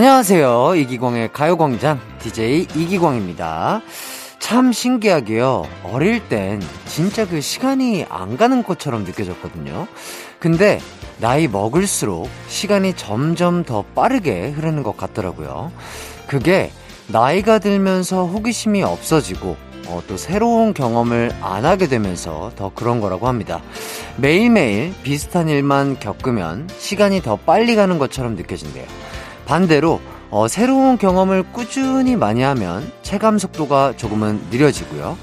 안녕하세요. 이기광의 가요광장 DJ 이기광입니다. 참 신기하게요. 어릴 땐 진짜 그 시간이 안 가는 것처럼 느껴졌거든요. 근데 나이 먹을수록 시간이 점점 더 빠르게 흐르는 것 같더라고요. 그게 나이가 들면서 호기심이 없어지고 어, 또 새로운 경험을 안 하게 되면서 더 그런 거라고 합니다. 매일매일 비슷한 일만 겪으면 시간이 더 빨리 가는 것처럼 느껴진대요. 반대로 어, 새로운 경험을 꾸준히 많이 하면 체감 속도가 조금은 느려지고요.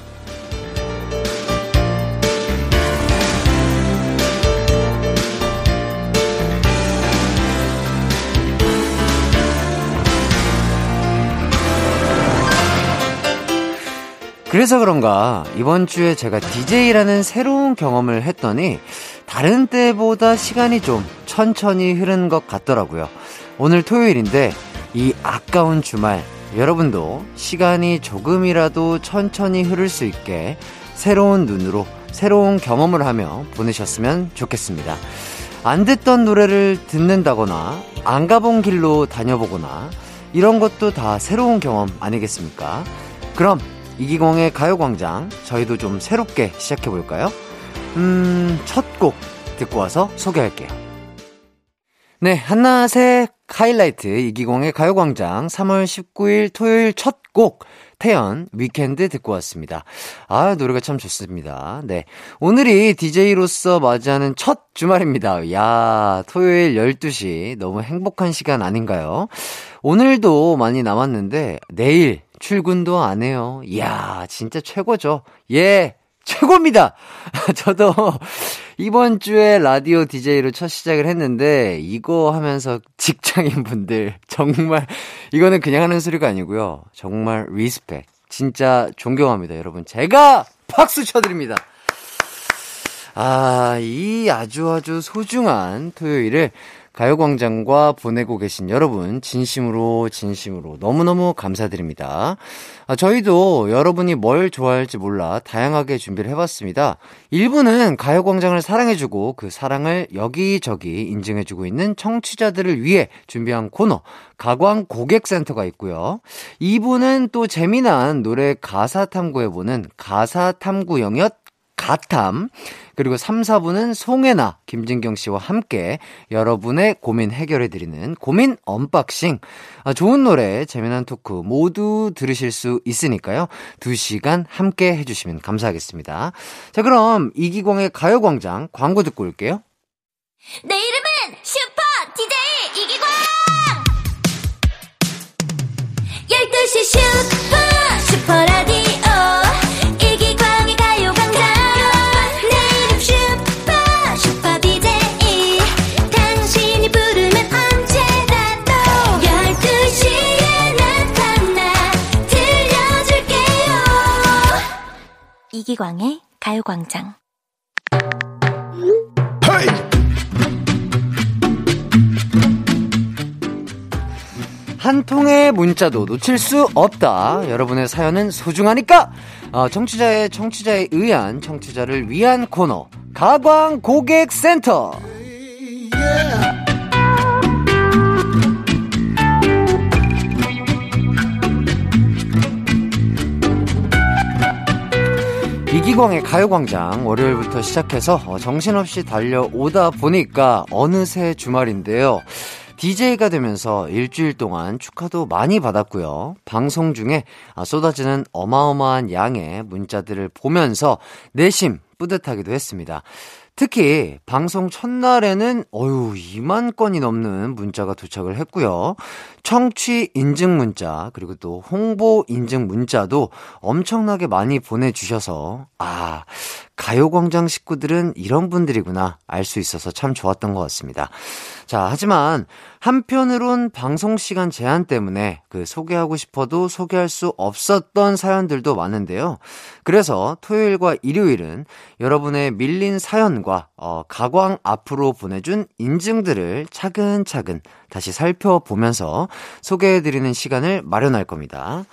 그래서 그런가 이번 주에 제가 DJ라는 새로운 경험을 했더니 다른 때보다 시간이 좀 천천히 흐르는 것 같더라고요. 오늘 토요일인데 이 아까운 주말 여러분도 시간이 조금이라도 천천히 흐를 수 있게 새로운 눈으로 새로운 경험을 하며 보내셨으면 좋겠습니다. 안 듣던 노래를 듣는다거나 안 가본 길로 다녀보거나 이런 것도 다 새로운 경험 아니겠습니까? 그럼 이기광의 가요광장 저희도 좀 새롭게 시작해볼까요? 음, 첫 곡 듣고 와서 소개할게요. 네, 한낮의 하이라이트 이기광의 가요광장 3월 19일 토요일 첫 곡 태연 위켄드 듣고 왔습니다. 아, 노래가 참 좋습니다. 네. 오늘이 DJ로서 맞이하는 첫 주말입니다. 야, 토요일 12시 너무 행복한 시간 아닌가요? 오늘도 많이 남았는데 내일 출근도 안 해요. 이야, 진짜 최고죠. 예, 최고입니다! 저도 이번 주에 라디오 DJ로 첫 시작을 했는데, 이거 하면서 직장인 분들, 정말, 이거는 그냥 하는 소리가 아니고요. 정말 respect. 진짜 존경합니다, 여러분. 제가 박수 쳐드립니다. 아, 이 아주 아주 소중한 토요일을 가요광장과 보내고 계신 여러분, 진심으로, 진심으로 너무너무 감사드립니다. 아, 저희도 여러분이 뭘 좋아할지 몰라 다양하게 준비를 해봤습니다. 1부는 가요광장을 사랑해주고 그 사랑을 여기저기 인증해주고 있는 청취자들을 위해 준비한 코너, 가광 고객센터가 있고요. 2부는 또 재미난 노래 가사 탐구해보는 가사 탐구 영역 가탐. 그리고 3, 4부는 송해나, 김진경 씨와 함께 여러분의 고민 해결해드리는 고민 언박싱. 아, 좋은 노래, 재미난 토크 모두 들으실 수 있으니까요. 2시간 함께 해주시면 감사하겠습니다. 자, 그럼 이기광의 가요광장 광고 듣고 올게요. 내 이름은 이기광의 가요광장. 한 통의 문자도 놓칠 수 없다. 여러분의 사연은 소중하니까. 어, 청취자의 청취자에 의한 청취자를 위한 코너 가광 고객센터. 이기광의 가요광장 월요일부터 시작해서 어, 정신없이 달려오다 보니까 어느새 주말인데요. DJ가 되면서 일주일 동안 축하도 많이 받았고요. 방송 중에 아, 쏟아지는 어마어마한 양의 문자들을 보면서 내심 뿌듯하기도 했습니다. 특히 방송 첫날에는 어유 2만 건이 넘는 문자가 도착을 했고요. 청취 인증 문자 그리고 또 홍보 인증 문자도 엄청나게 많이 보내주셔서 아 가요광장 식구들은 이런 분들이구나 알 수 있어서 참 좋았던 것 같습니다. 자 하지만 한편으론 방송 시간 제한 때문에 그 소개하고 싶어도 소개할 수 없었던 사연들도 많은데요. 그래서 토요일과 일요일은 여러분의 밀린 사연과 어, 가광 앞으로 보내준 인증들을 차근차근 다시 살펴보면서 소개해드리는 시간을 마련할 겁니다.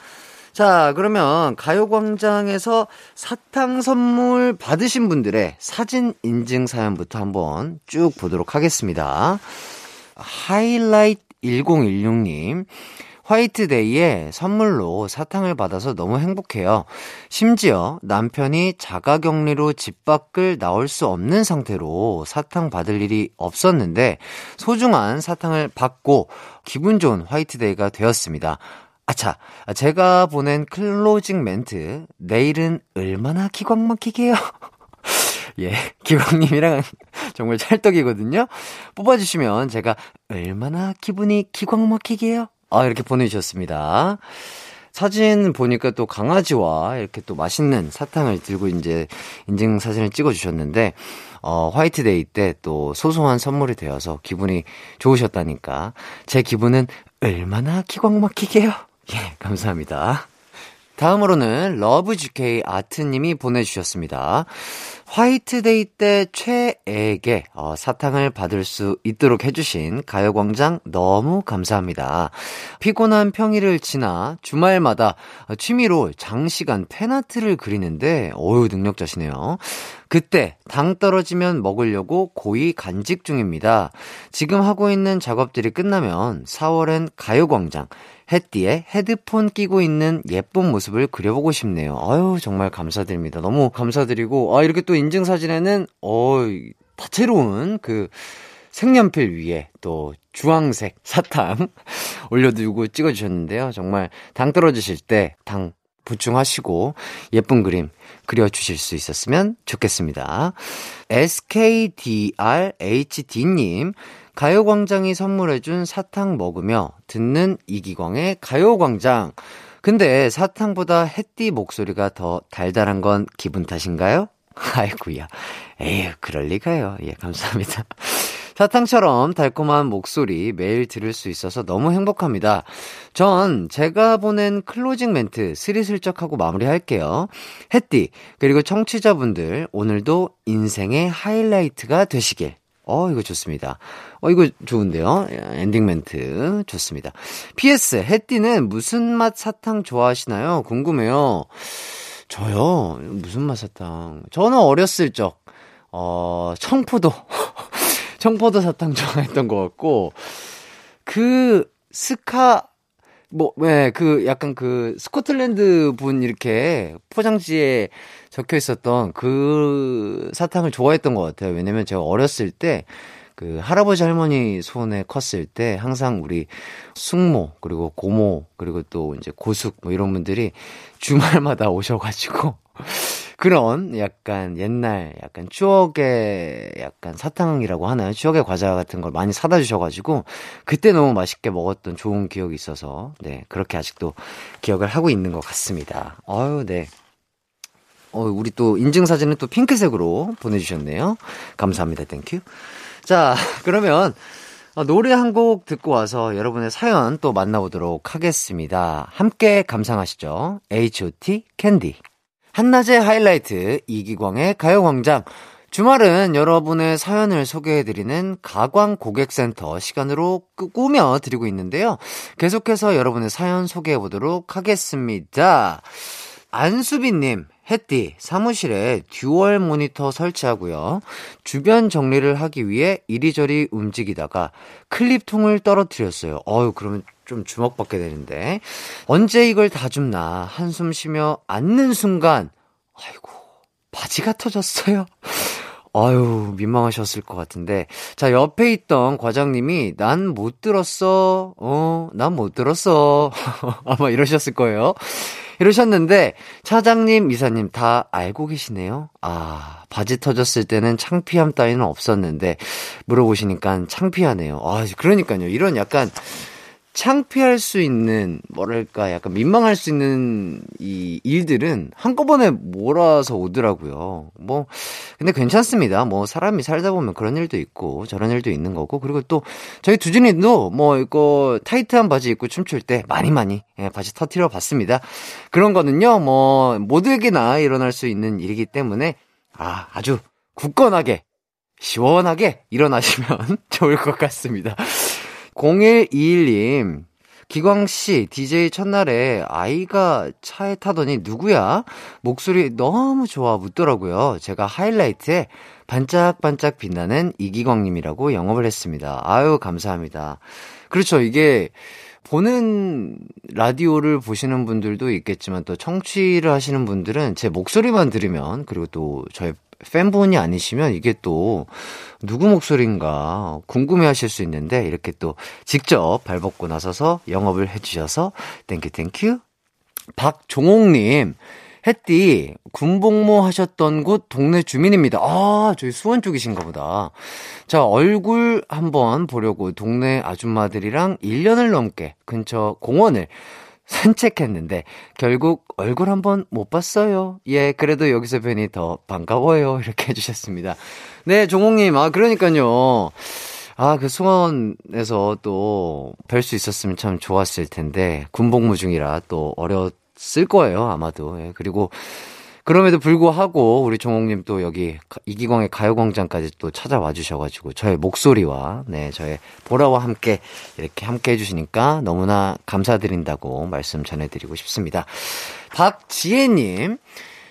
자, 그러면 가요광장에서 사탕 선물 받으신 분들의 사진 인증 사연부터 한번 쭉 보도록 하겠습니다. 하이라이트 1016님. 화이트데이에 선물로 사탕을 받아서 너무 행복해요. 심지어 남편이 자가격리로 집 밖을 나올 수 없는 상태로 사탕 받을 일이 없었는데 소중한 사탕을 받고 기분 좋은 화이트데이가 되었습니다. 아차, 제가 보낸 클로징 멘트, 내일은 얼마나 기광 막히게요? 예, 기광님이랑 정말 찰떡이거든요? 뽑아주시면 제가 얼마나 기분이 기광 막히게요? 아, 이렇게 보내주셨습니다. 사진 보니까 또 강아지와 이렇게 또 맛있는 사탕을 들고 이제 인증 사진을 찍어주셨는데, 어, 화이트데이 때 또 소소한 선물이 되어서 기분이 좋으셨다니까. 제 기분은 얼마나 기광 막히게요? 예, 감사합니다. 다음으로는 러브GK 아트님이 보내주셨습니다. 화이트데이 때 최애에게 어, 사탕을 받을 수 있도록 해주신 가요광장 너무 감사합니다. 피곤한 평일을 지나 주말마다 취미로 장시간 팬아트를 그리는데 어유 능력자시네요. 그때 당 떨어지면 먹으려고 고이 간직 중입니다. 지금 하고 있는 작업들이 끝나면 4월엔 가요광장 햇띠에 헤드폰 끼고 있는 예쁜 모습을 그려보고 싶네요. 아유, 정말 감사드립니다. 너무 감사드리고, 아, 이렇게 또 인증사진에는, 어, 다채로운 그 색연필 위에 또 주황색 사탕 올려두고 찍어주셨는데요. 정말 당 떨어지실 때 당 보충하시고 예쁜 그림 그려주실 수 있었으면 좋겠습니다. SKDRHD님, 가요광장이 선물해준 사탕 먹으며 듣는 이기광의 가요광장. 근데 사탕보다 햇띠 목소리가 더 달달한 건 기분 탓인가요? 아이구야. 에휴, 그럴리가요. 예, 감사합니다. 사탕처럼 달콤한 목소리 매일 들을 수 있어서 너무 행복합니다. 전 제가 보낸 클로징 멘트 스리슬쩍 하고 마무리할게요. 햇디, 그리고 청취자분들, 오늘도 인생의 하이라이트가 되시길. 어, 이거 좋습니다. 어, 이거 좋은데요? 엔딩 멘트 좋습니다. PS, 햇디는 무슨 맛 사탕 좋아하시나요? 궁금해요. 저요? 무슨 맛 사탕? 저는 어렸을 적, 어, 청포도. 청포도 사탕 좋아했던 것 같고, 그, 스카, 뭐, 네, 그, 약간 그, 스코틀랜드 분 이렇게 포장지에 적혀 있었던 그 사탕을 좋아했던 것 같아요. 왜냐면 제가 어렸을 때, 그 할아버지 할머니 손에 컸을 때 항상 우리 숙모 그리고 고모 그리고 또 이제 고숙 뭐 이런 분들이 주말마다 오셔가지고 그런 약간 옛날 약간 추억의 약간 사탕이라고 하나요? 추억의 과자 같은 걸 많이 사다 주셔가지고 그때 너무 맛있게 먹었던 좋은 기억이 있어서 네 그렇게 아직도 기억을 하고 있는 것 같습니다. 아유 네. 어 우리 또 인증 사진은 또 핑크색으로 보내주셨네요. 감사합니다. Thank you. 자 그러면 노래 한 곡 듣고 와서 여러분의 사연 또 만나보도록 하겠습니다. 함께 감상하시죠. H.O.T. 캔디. 한낮의 하이라이트 이기광의 가요광장 주말은 여러분의 사연을 소개해드리는 가광 고객센터 시간으로 꾸며 드리고 있는데요. 계속해서 여러분의 사연 소개해보도록 하겠습니다. 안수빈님, 햇띠, 사무실에 듀얼 모니터 설치하고요. 주변 정리를 하기 위해 이리저리 움직이다가 클립통을 떨어뜨렸어요. 어유 그러면 좀 주목받게 되는데. 언제 이걸 다 줍나 한숨 쉬며 앉는 순간, 아이고, 바지가 터졌어요. 아유, 민망하셨을 것 같은데. 자, 옆에 있던 과장님이, 난 못 들었어. 어, 난 못 들었어. 아마 이러셨을 거예요. 이러셨는데, 차장님, 이사님 다 알고 계시네요. 아, 바지 터졌을 때는 창피함 따위는 없었는데, 물어보시니까 창피하네요. 아, 그러니까요. 이런 약간, 창피할 수 있는 뭐랄까 약간 민망할 수 있는 이 일들은 한꺼번에 몰아서 오더라고요. 뭐 근데 괜찮습니다. 뭐 사람이 살다 보면 그런 일도 있고 저런 일도 있는 거고 그리고 또 저희 두준이도 뭐 이거 타이트한 바지 입고 춤출 때 많이 많이 예, 바지 터트려 봤습니다. 그런 거는요 뭐 모두에게나 일어날 수 있는 일이기 때문에 아 아주 굳건하게 시원하게 일어나시면 좋을 것 같습니다. 0121님, 기광씨, DJ 첫날에 아이가 차에 타더니 누구야? 목소리 너무 좋아 묻더라고요. 제가 하이라이트에 반짝반짝 빛나는 이기광님이라고 영업을 했습니다. 아유, 감사합니다. 그렇죠. 이게 보는 라디오를 보시는 분들도 있겠지만 또 청취를 하시는 분들은 제 목소리만 들으면 그리고 또 저의 팬분이 아니시면 이게 또 누구 목소리인가 궁금해 하실 수 있는데 이렇게 또 직접 발벗고 나서서 영업을 해주셔서 Thank you thank you 박종옥님 햇띠 군복무 하셨던 곳 동네 주민입니다. 아, 저희 수원 쪽이신가 보다. 자, 얼굴 한번 보려고 동네 아줌마들이랑 1년을 넘게 근처 공원을 산책했는데 결국 얼굴 한번 못 봤어요. 예, 그래도 여기서 뵈니 더 반가워요. 이렇게 해주셨습니다. 네, 종옥님, 아, 그러니까요. 아, 그 수원에서 또 뵐 수 있었으면 참 좋았을 텐데 군복무 중이라 또 어려웠을 거예요, 아마도. 예, 그리고 그럼에도 불구하고 우리 종옥님 또 여기 이기광의 가요광장까지 또 찾아와 주셔가지고 저의 목소리와 네 저의 보라와 함께 이렇게 함께 해주시니까 너무나 감사드린다고 말씀 전해드리고 싶습니다. 박지혜님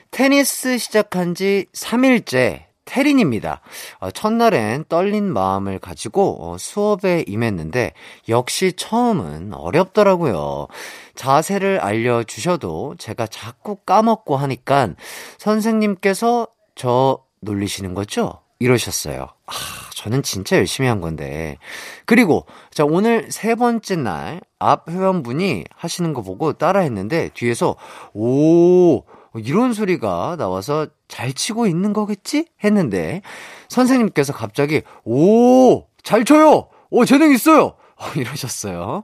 테니스 시작한 지 3일째 태린입니다. 어, 첫날엔 떨린 마음을 가지고 어, 수업에 임했는데 역시 처음은 어렵더라고요. 자세를 알려주셔도 제가 자꾸 까먹고 하니까 선생님께서 저 놀리시는 거죠? 이러셨어요. 아, 저는 진짜 열심히 한 건데. 그리고, 자, 오늘 세 번째 날, 앞 회원분이 하시는 거 보고 따라 했는데, 뒤에서, 오, 이런 소리가 나와서 잘 치고 있는 거겠지? 했는데, 선생님께서 갑자기, 오, 잘 쳐요! 오, 재능 있어요! 이러셨어요.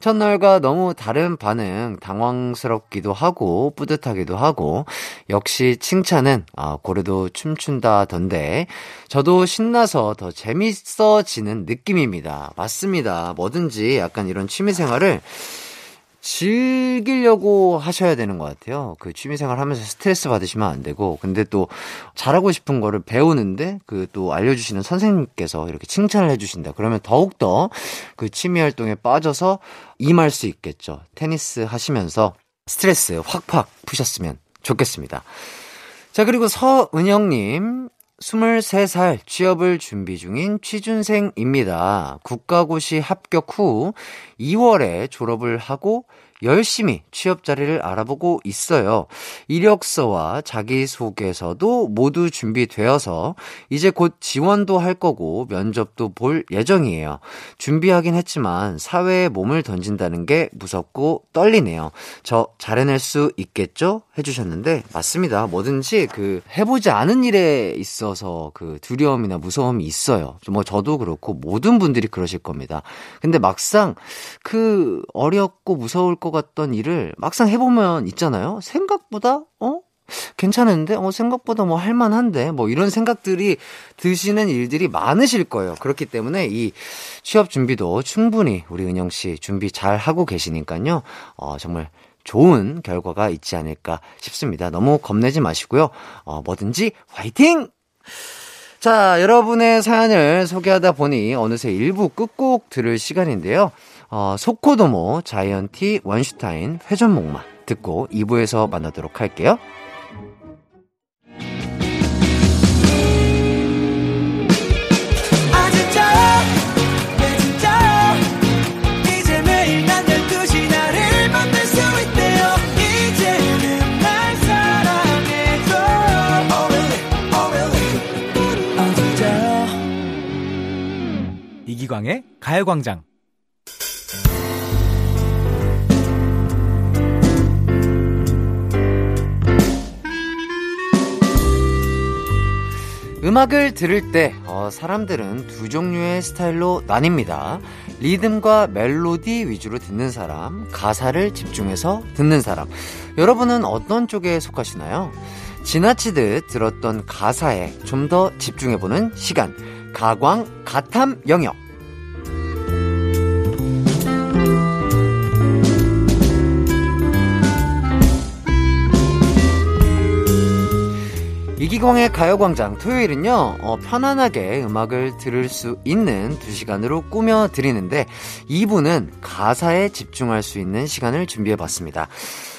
첫날과 너무 다른 반응, 당황스럽기도 하고, 뿌듯하기도 하고, 역시 칭찬은, 아, 고래도 춤춘다던데, 저도 신나서 더 재밌어지는 느낌입니다. 맞습니다. 뭐든지 약간 이런 취미생활을 즐기려고 하셔야 되는 것 같아요. 그 취미생활 하면서 스트레스 받으시면 안 되고, 근데 또 잘하고 싶은 거를 배우는데 그 또 알려주시는 선생님께서 이렇게 칭찬을 해주신다. 그러면 더욱더 그 취미 활동에 빠져서 임할 수 있겠죠. 테니스 하시면서 스트레스 확확 푸셨으면 좋겠습니다. 자, 그리고 서은영님, 23살 취업을 준비 중인 취준생입니다. 국가고시 합격 후 2월에 졸업을 하고 열심히 취업 자리를 알아보고 있어요. 이력서와 자기소개서도 모두 준비되어서 이제 곧 지원도 할 거고 면접도 볼 예정이에요. 준비하긴 했지만 사회에 몸을 던진다는 게 무섭고 떨리네요. 저 잘해낼 수 있겠죠? 해주셨는데 맞습니다. 뭐든지 그 해보지 않은 일에 있어서 그 두려움이나 무서움이 있어요. 뭐 저도 그렇고 모든 분들이 그러실 겁니다. 근데 막상 그 어렵고 무서울 것 같던 일을 막상 해보면 있잖아요. 생각보다, 어? 괜찮은데? 어, 생각보다 뭐 할만한데? 뭐 이런 생각들이 드시는 일들이 많으실 거예요. 그렇기 때문에 이 취업 준비도 충분히 우리 은영 씨 준비 잘 하고 계시니까요. 어, 정말 좋은 결과가 있지 않을까 싶습니다. 너무 겁내지 마시고요. 어, 뭐든지 화이팅! 자, 여러분의 사연을 소개하다 보니 어느새 1부 끝곡 들을 시간인데요. 어, 소코도모, 자이언티, 원슈타인, 회전목마 듣고 2부에서 만나도록 할게요. 이기광의 가요광장 음악을 들을 때 어, 사람들은 두 종류의 스타일로 나뉩니다. 리듬과 멜로디 위주로 듣는 사람, 가사를 집중해서 듣는 사람. 여러분은 어떤 쪽에 속하시나요? 지나치듯 들었던 가사에 좀 더 집중해보는 시간. 가광, 가탐 영역. 이기광의 가요광장 토요일은요, 어, 편안하게 음악을 들을 수 있는 두 시간으로 꾸며드리는데, 2부는 가사에 집중할 수 있는 시간을 준비해봤습니다.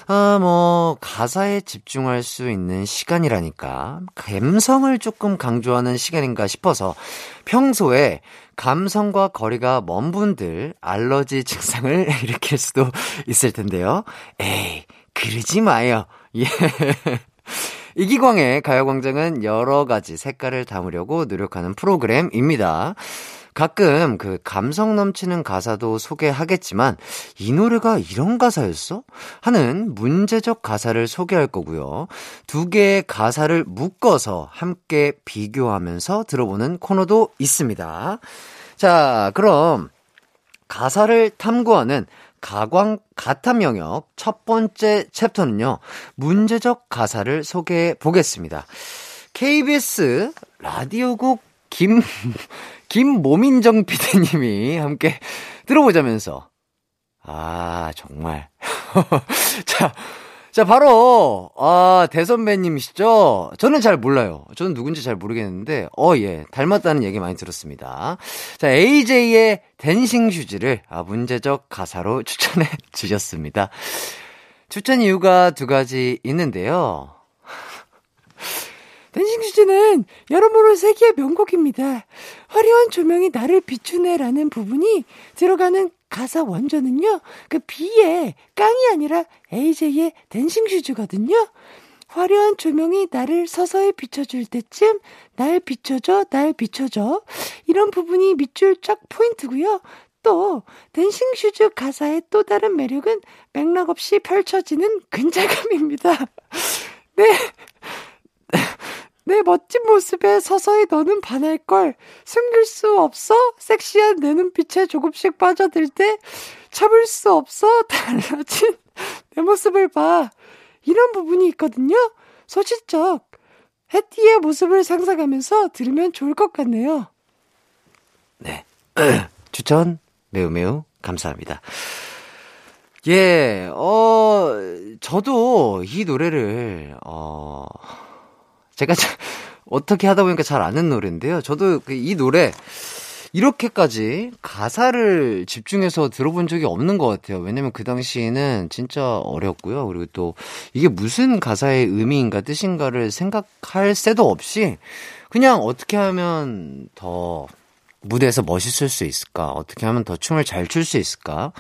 아, 뭐, 가사에 집중할 수 있는 시간이라니까, 감성을 조금 강조하는 시간인가 싶어서, 평소에 감성과 거리가 먼 분들 알러지 증상을 일으킬 수도 있을 텐데요. 에이, 그러지 마요. 예. 이기광의 가요광장은 여러 가지 색깔을 담으려고 노력하는 프로그램입니다. 가끔 그 감성 넘치는 가사도 소개하겠지만 이 노래가 이런 가사였어? 하는 문제적 가사를 소개할 거고요. 두 개의 가사를 묶어서 함께 비교하면서 들어보는 코너도 있습니다. 자, 그럼 가사를 탐구하는 가광 가탐 영역 첫 번째 챕터는요. 문제적 가사를 소개해 보겠습니다. KBS 라디오국 김 김모민정 PD님이 함께 들어보자면서 아 정말 자 자, 바로, 아, 대선배님이시죠? 저는 잘 몰라요. 저는 누군지 잘 모르겠는데, 어, 예. 닮았다는 얘기 많이 들었습니다. 자, AJ의 Dancing Shoes를, 아, 문제적 가사로 추천해 주셨습니다. 추천 이유가 두 가지 있는데요. Dancing Shoes는 여러모로 세기의 명곡입니다. 화려한 조명이 나를 비추네라는 부분이 들어가는 가사 원조는요, 그 비의 깡이 아니라 AJ의 Dancing Shoes거든요. 화려한 조명이 나를 서서히 비춰줄 때쯤 날 비춰줘, 날 비춰줘. 이런 부분이 밑줄 쫙 포인트고요. 또 Dancing Shoes 가사의 또 다른 매력은 맥락 없이 펼쳐지는 근자감입니다. 네. 내 멋진 모습에 서서히 너는 반할걸. 숨길 수 없어? 섹시한 내 눈빛에 조금씩 빠져들 때 참을 수 없어? 달라진 내 모습을 봐. 이런 부분이 있거든요. 소시적. 해띠의 모습을 상상하면서 들으면 좋을 것 같네요. 네. 추천 매우 매우 감사합니다. 예, 어, 저도 이 노래를, 어, 제가 어떻게 하다 보니까 잘 아는 노래인데요. 저도 그이 노래 이렇게까지 가사를 집중해서 들어본 적이 없는 것 같아요. 왜냐면 그 당시에는 진짜 어렵고요. 그리고 또 이게 무슨 가사의 의미인가 뜻인가를 생각할 새도 없이 그냥 어떻게 하면 더 무대에서 멋있을 수 있을까? 어떻게 하면 더 춤을 잘 출 수 있을까?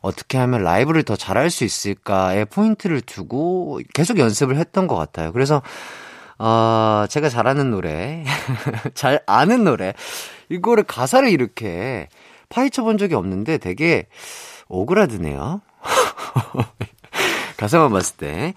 어떻게 하면 라이브를 더 잘할 수 있을까에 포인트를 두고 계속 연습을 했던 것 같아요. 그래서 어, 제가 잘하는 노래, 잘 아는 노래, 이거를 가사를 이렇게 파헤쳐 본 적이 없는데 되게 오그라드네요. 가사만 봤을 때.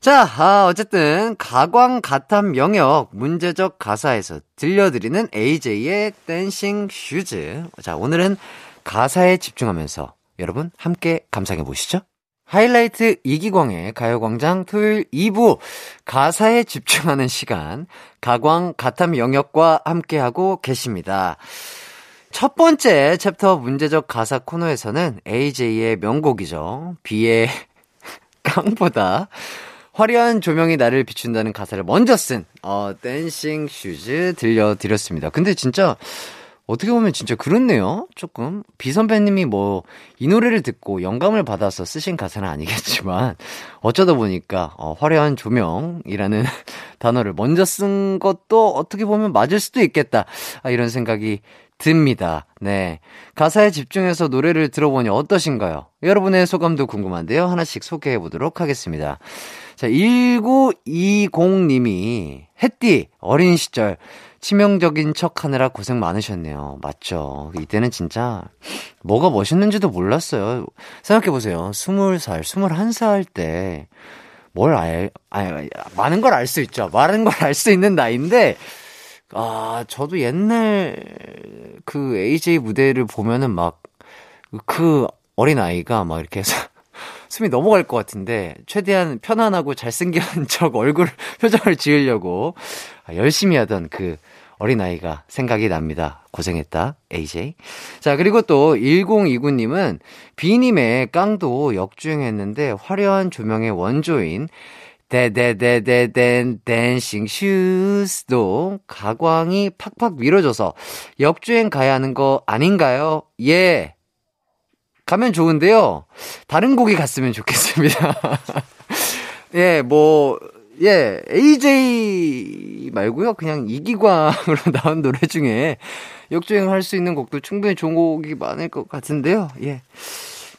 자, 아, 어쨌든, 가광, 가탐, 영역, 문제적 가사에서 들려드리는 AJ의 Dancing Shoes. 자, 오늘은 가사에 집중하면서 여러분 함께 감상해 보시죠. 하이라이트 이기광의 가요광장 토요일 2부 가사에 집중하는 시간 가광 가탐 영역과 함께하고 계십니다. 첫 번째 챕터 문제적 가사 코너에서는 AJ의 명곡이죠. 비의 깡보다 화려한 조명이 나를 비춘다는 가사를 먼저 쓴, 어, Dancing Shoes 들려드렸습니다. 근데 진짜 어떻게 보면 진짜 그렇네요. 조금. 비 선배님이 뭐, 이 노래를 듣고 영감을 받아서 쓰신 가사는 아니겠지만, 어쩌다 보니까, 어, 화려한 조명이라는 단어를 먼저 쓴 것도 어떻게 보면 맞을 수도 있겠다. 아, 이런 생각이 듭니다. 네. 가사에 집중해서 노래를 들어보니 어떠신가요? 여러분의 소감도 궁금한데요. 하나씩 소개해 보도록 하겠습니다. 자, 1920님이, 햇띠, 어린 시절, 치명적인 척 하느라 고생 많으셨네요. 맞죠. 이때는 진짜 뭐가 멋있는지도 몰랐어요. 생각해보세요. 20살, 21살 때 뭘 알, 아니, 많은 걸 알 수 있죠. 많은 걸 알 수 있는 나이인데, 아, 저도 옛날 그 AJ 무대를 보면은 막 그 어린 아이가 막 이렇게 해서 숨이 넘어갈 것 같은데 최대한 편안하고 잘생긴 척 얼굴 표정을 지으려고 열심히 하던 그 어린아이가 생각이 납니다. 고생했다, AJ. 자, 그리고 또 1029님은 비님의 깡도 역주행했는데 화려한 조명의 원조인 데데데데덴 Dancing Shoes도 가광이 팍팍 밀어줘서 역주행 가야 하는 거 아닌가요? 예. 가면 좋은데요. 다른 곡이 갔으면 좋겠습니다. 예, 뭐, 예, AJ 말고요. 그냥 이기광으로 나온 노래 중에 역주행 할 수 있는 곡도 충분히 좋은 곡이 많을 것 같은데요. 예.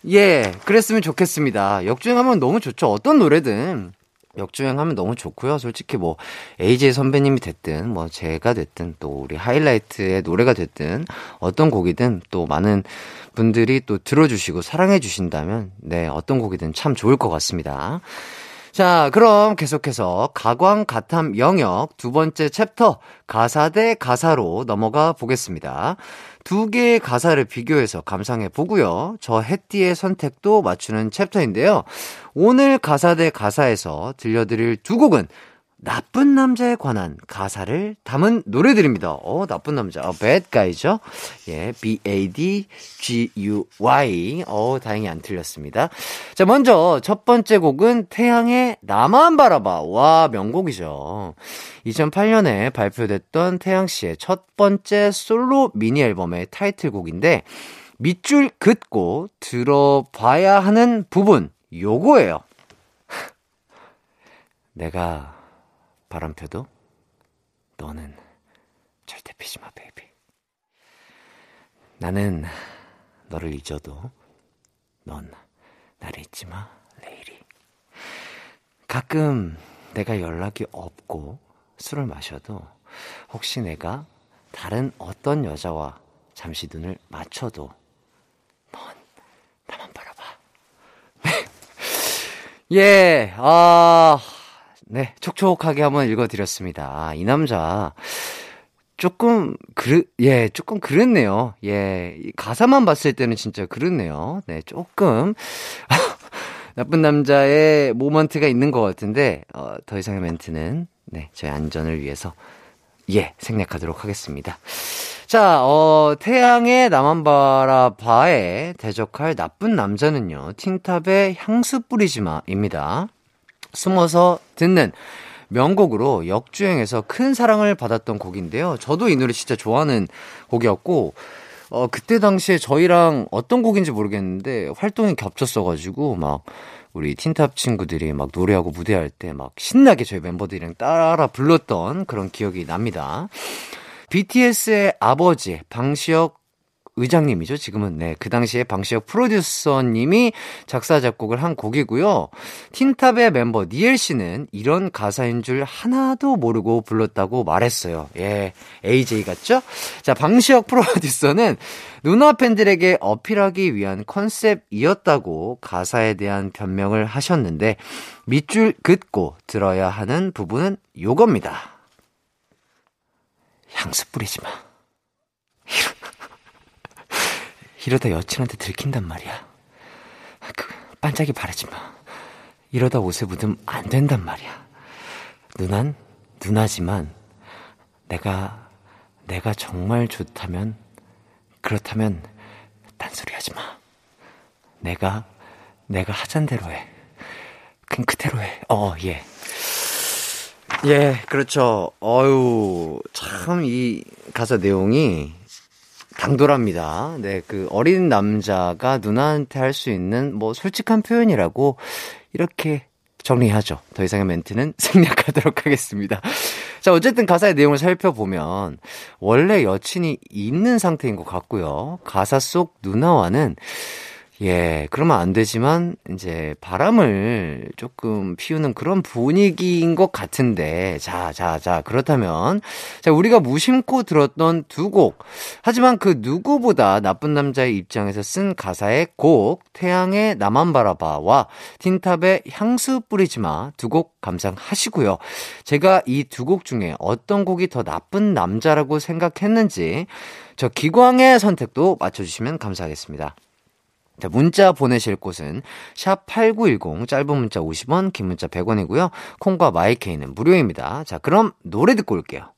예, 그랬으면 좋겠습니다. 역주행하면 너무 좋죠. 어떤 노래든 역주행하면 너무 좋고요. 솔직히 뭐 AJ 선배님이 됐든 뭐 제가 됐든 또 우리 하이라이트의 노래가 됐든 어떤 곡이든 또 많은 분들이 또 들어주시고 사랑해 주신다면 네 어떤 곡이든 참 좋을 것 같습니다. 자, 그럼 계속해서 가광 가탐 영역 두 번째 챕터 가사 대 가사로 넘어가 보겠습니다. 두 개의 가사를 비교해서 감상해 보고요. 저 해띠의 선택도 맞추는 챕터인데요. 오늘 가사 대 가사에서 들려드릴 두 곡은 나쁜 남자에 관한 가사를 담은 노래들입니다. 어, 나쁜 남자. 어, bad guy죠? 예, B-A-D-G-U-Y. 어, 다행히 안 틀렸습니다. 자, 먼저 첫 번째 곡은 태양의 나만 바라봐. 와, 명곡이죠. 2008년에 발표됐던 태양 씨의 첫 번째 솔로 미니 앨범의 타이틀곡인데, 밑줄 긋고 들어봐야 하는 부분, 요거예요. 내가 바람 펴도 너는 절대 피지 마, baby. 나는 너를 잊어도 넌 나를 잊지 마, 레이리. 가끔 내가 연락이 없고 술을 마셔도 혹시 내가 다른 어떤 여자와 잠시 눈을 맞춰도 넌 나만 바라봐. 예, 아. 네, 촉촉하게 한번 읽어드렸습니다. 이 남자, 조금, 그르, 예, 조금 그랬네요. 예, 가사만 봤을 때는 진짜 그렇네요. 네, 조금. 나쁜 남자의 모먼트가 있는 것 같은데, 어, 더 이상의 멘트는, 네, 저희 안전을 위해서, 예, 생략하도록 하겠습니다. 자, 어, 태양의 나만 바라봐에 대적할 나쁜 남자는요, 틴탑의 향수 뿌리지 마입니다. 숨어서 듣는 명곡으로 역주행해서 큰 사랑을 받았던 곡인데요. 저도 이 노래 진짜 좋아하는 곡이었고, 어, 그때 당시에 저희랑 어떤 곡인지 모르겠는데 활동이 겹쳤어가지고 막 우리 틴탑 친구들이 막 노래하고 무대할 때 막 신나게 저희 멤버들이랑 따라 불렀던 그런 기억이 납니다. BTS의 아버지 방시혁 의장님이죠. 지금은 네, 그 당시에 방시혁 프로듀서님이 작사 작곡을 한 곡이고요. 틴탑의 mem버 니엘 씨는 이런 가사인 줄 하나도 모르고 불렀다고 말했어요. 예, AJ 같죠? 자, 방시혁 프로듀서는 누나 팬들에게 어필하기 위한 컨셉이었다고 가사에 대한 변명을 하셨는데 밑줄 긋고 들어야 하는 부분은 요겁니다. 향수 뿌리지 마. 이러다 여친한테 들킨단 말이야. 그, 반짝이 바르지 마. 이러다 옷에 묻으면 안 된단 말이야. 누난 누나지만 내가 내가 정말 좋다면 그렇다면 딴소리 하지 마. 내가 내가 하잔 대로 해. 그냥 그대로 해. 어, 예. 예, 그렇죠. 어유 참 이 가사 내용이 당돌합니다. 네, 그 어린 남자가 누나한테 할 수 있는 뭐 솔직한 표현이라고 이렇게 정리하죠. 더 이상의 멘트는 생략하도록 하겠습니다. 자, 어쨌든 가사의 내용을 살펴보면 원래 여친이 있는 상태인 것 같고요. 가사 속 누나와는 예, 그러면 안 되지만, 이제, 바람을 조금 피우는 그런 분위기인 것 같은데, 자, 자, 자, 그렇다면, 자, 우리가 무심코 들었던 두 곡, 하지만 그 누구보다 나쁜 남자의 입장에서 쓴 가사의 곡, 태양의 나만 바라봐와 틴탑의 향수 뿌리지 마, 두 곡 감상하시고요. 제가 이 두 곡 중에 어떤 곡이 더 나쁜 남자라고 생각했는지, 저 기광의 선택도 맞춰주시면 감사하겠습니다. 자, 문자 보내실 곳은 샵 8910 짧은 문자 50원, 긴 문자 100원이고요. 콩과 마이케이는 무료입니다. 자, 그럼 노래 듣고 올게요.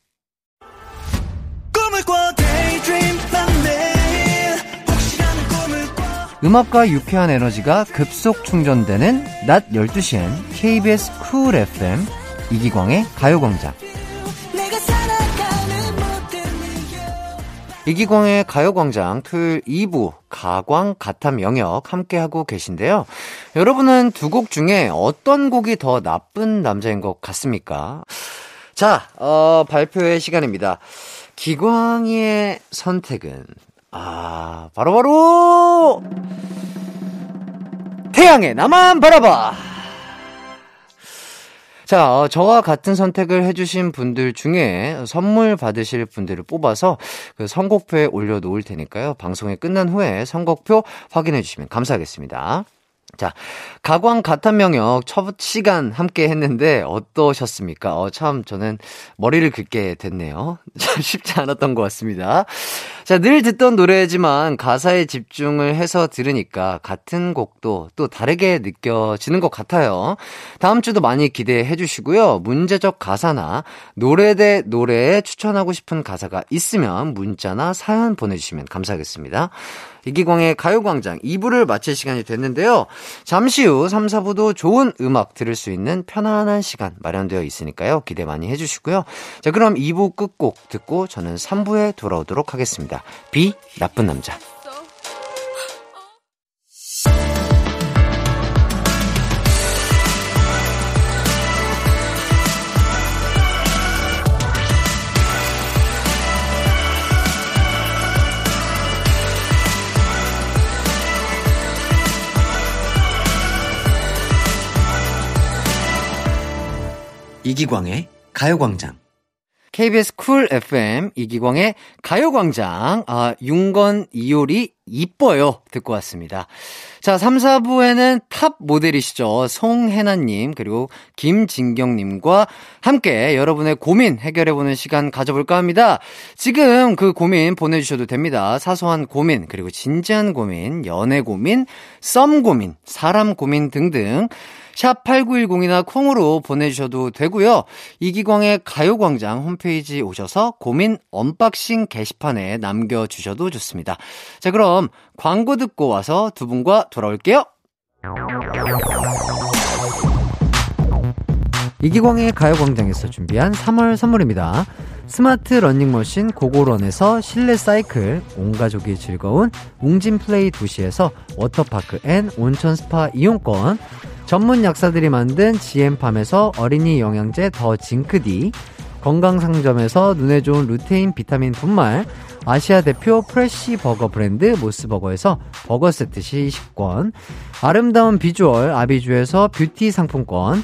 음악과 유쾌한 에너지가 급속 충전되는 낮 12시엔 KBS 쿨 FM 이기광의 가요광장. 이기광의 가요광장 토요일 2부 가광 가탐 영역 함께하고 계신데요. 여러분은 두 곡 중에 어떤 곡이 더 나쁜 남자인 것 같습니까? 자, 어, 발표의 시간입니다. 기광이의 선택은, 아, 바로바로! 바로 태양의 나만 바라봐! 자, 어, 저와 같은 선택을 해주신 분들 중에 선물 받으실 분들을 뽑아서 그 선곡표에 올려놓을 테니까요. 방송이 끝난 후에 선곡표 확인해 주시면 감사하겠습니다. 자, 가광 가탄 명역 첫 시간 함께 했는데 어떠셨습니까? 어, 참, 저는 머리를 긁게 됐네요. 참 쉽지 않았던 것 같습니다. 자, 늘 듣던 노래지만 가사에 집중을 해서 들으니까 같은 곡도 또 다르게 느껴지는 것 같아요. 다음 주도 많이 기대해 주시고요. 문제적 가사나 노래 대 노래에 추천하고 싶은 가사가 있으면 문자나 사연 보내주시면 감사하겠습니다. 이기광의 가요광장 2부를 마칠 시간이 됐는데요. 잠시 후 3, 4부도 좋은 음악 들을 수 있는 편안한 시간 마련되어 있으니까요. 기대 많이 해주시고요. 자, 그럼 2부 끝곡 듣고 저는 3부에 돌아오도록 하겠습니다. 비, 나쁜 남자. 이기광의 가요광장. KBS 쿨 FM 이기광의 가요광장. 아, 윤건 이효리 이뻐요. 듣고 왔습니다. 자, 3, 4부에는 탑 모델이시죠. 송해나님, 그리고 김진경님과 함께 여러분의 고민 해결해보는 시간 가져볼까 합니다. 지금 그 고민 보내주셔도 됩니다. 사소한 고민, 그리고 진지한 고민, 연애 고민, 썸 고민, 사람 고민 등등. 샵 8910이나 콩으로 보내주셔도 되고요. 이기광의 가요광장 홈페이지 오셔서 고민 unboxing 게시판에 남겨주셔도 좋습니다. 자, 그럼 광고 듣고 와서 두 분과 돌아올게요. 이기광의 가요광장에서 준비한 3월 선물입니다. 스마트 러닝머신 고고런에서 실내 사이클, 온 가족이 즐거운 웅진 플레이 도시에서 워터파크 and 온천 스파 이용권, 전문 약사들이 만든 GM팜에서 어린이 영양제 더 징크디, 건강상점에서 눈에 좋은 루테인 비타민 분말, 아시아 대표 fresh 버거 브랜드 모스버거에서 버거 세트 시식권, 아름다운 비주얼 아비주에서 뷰티 상품권,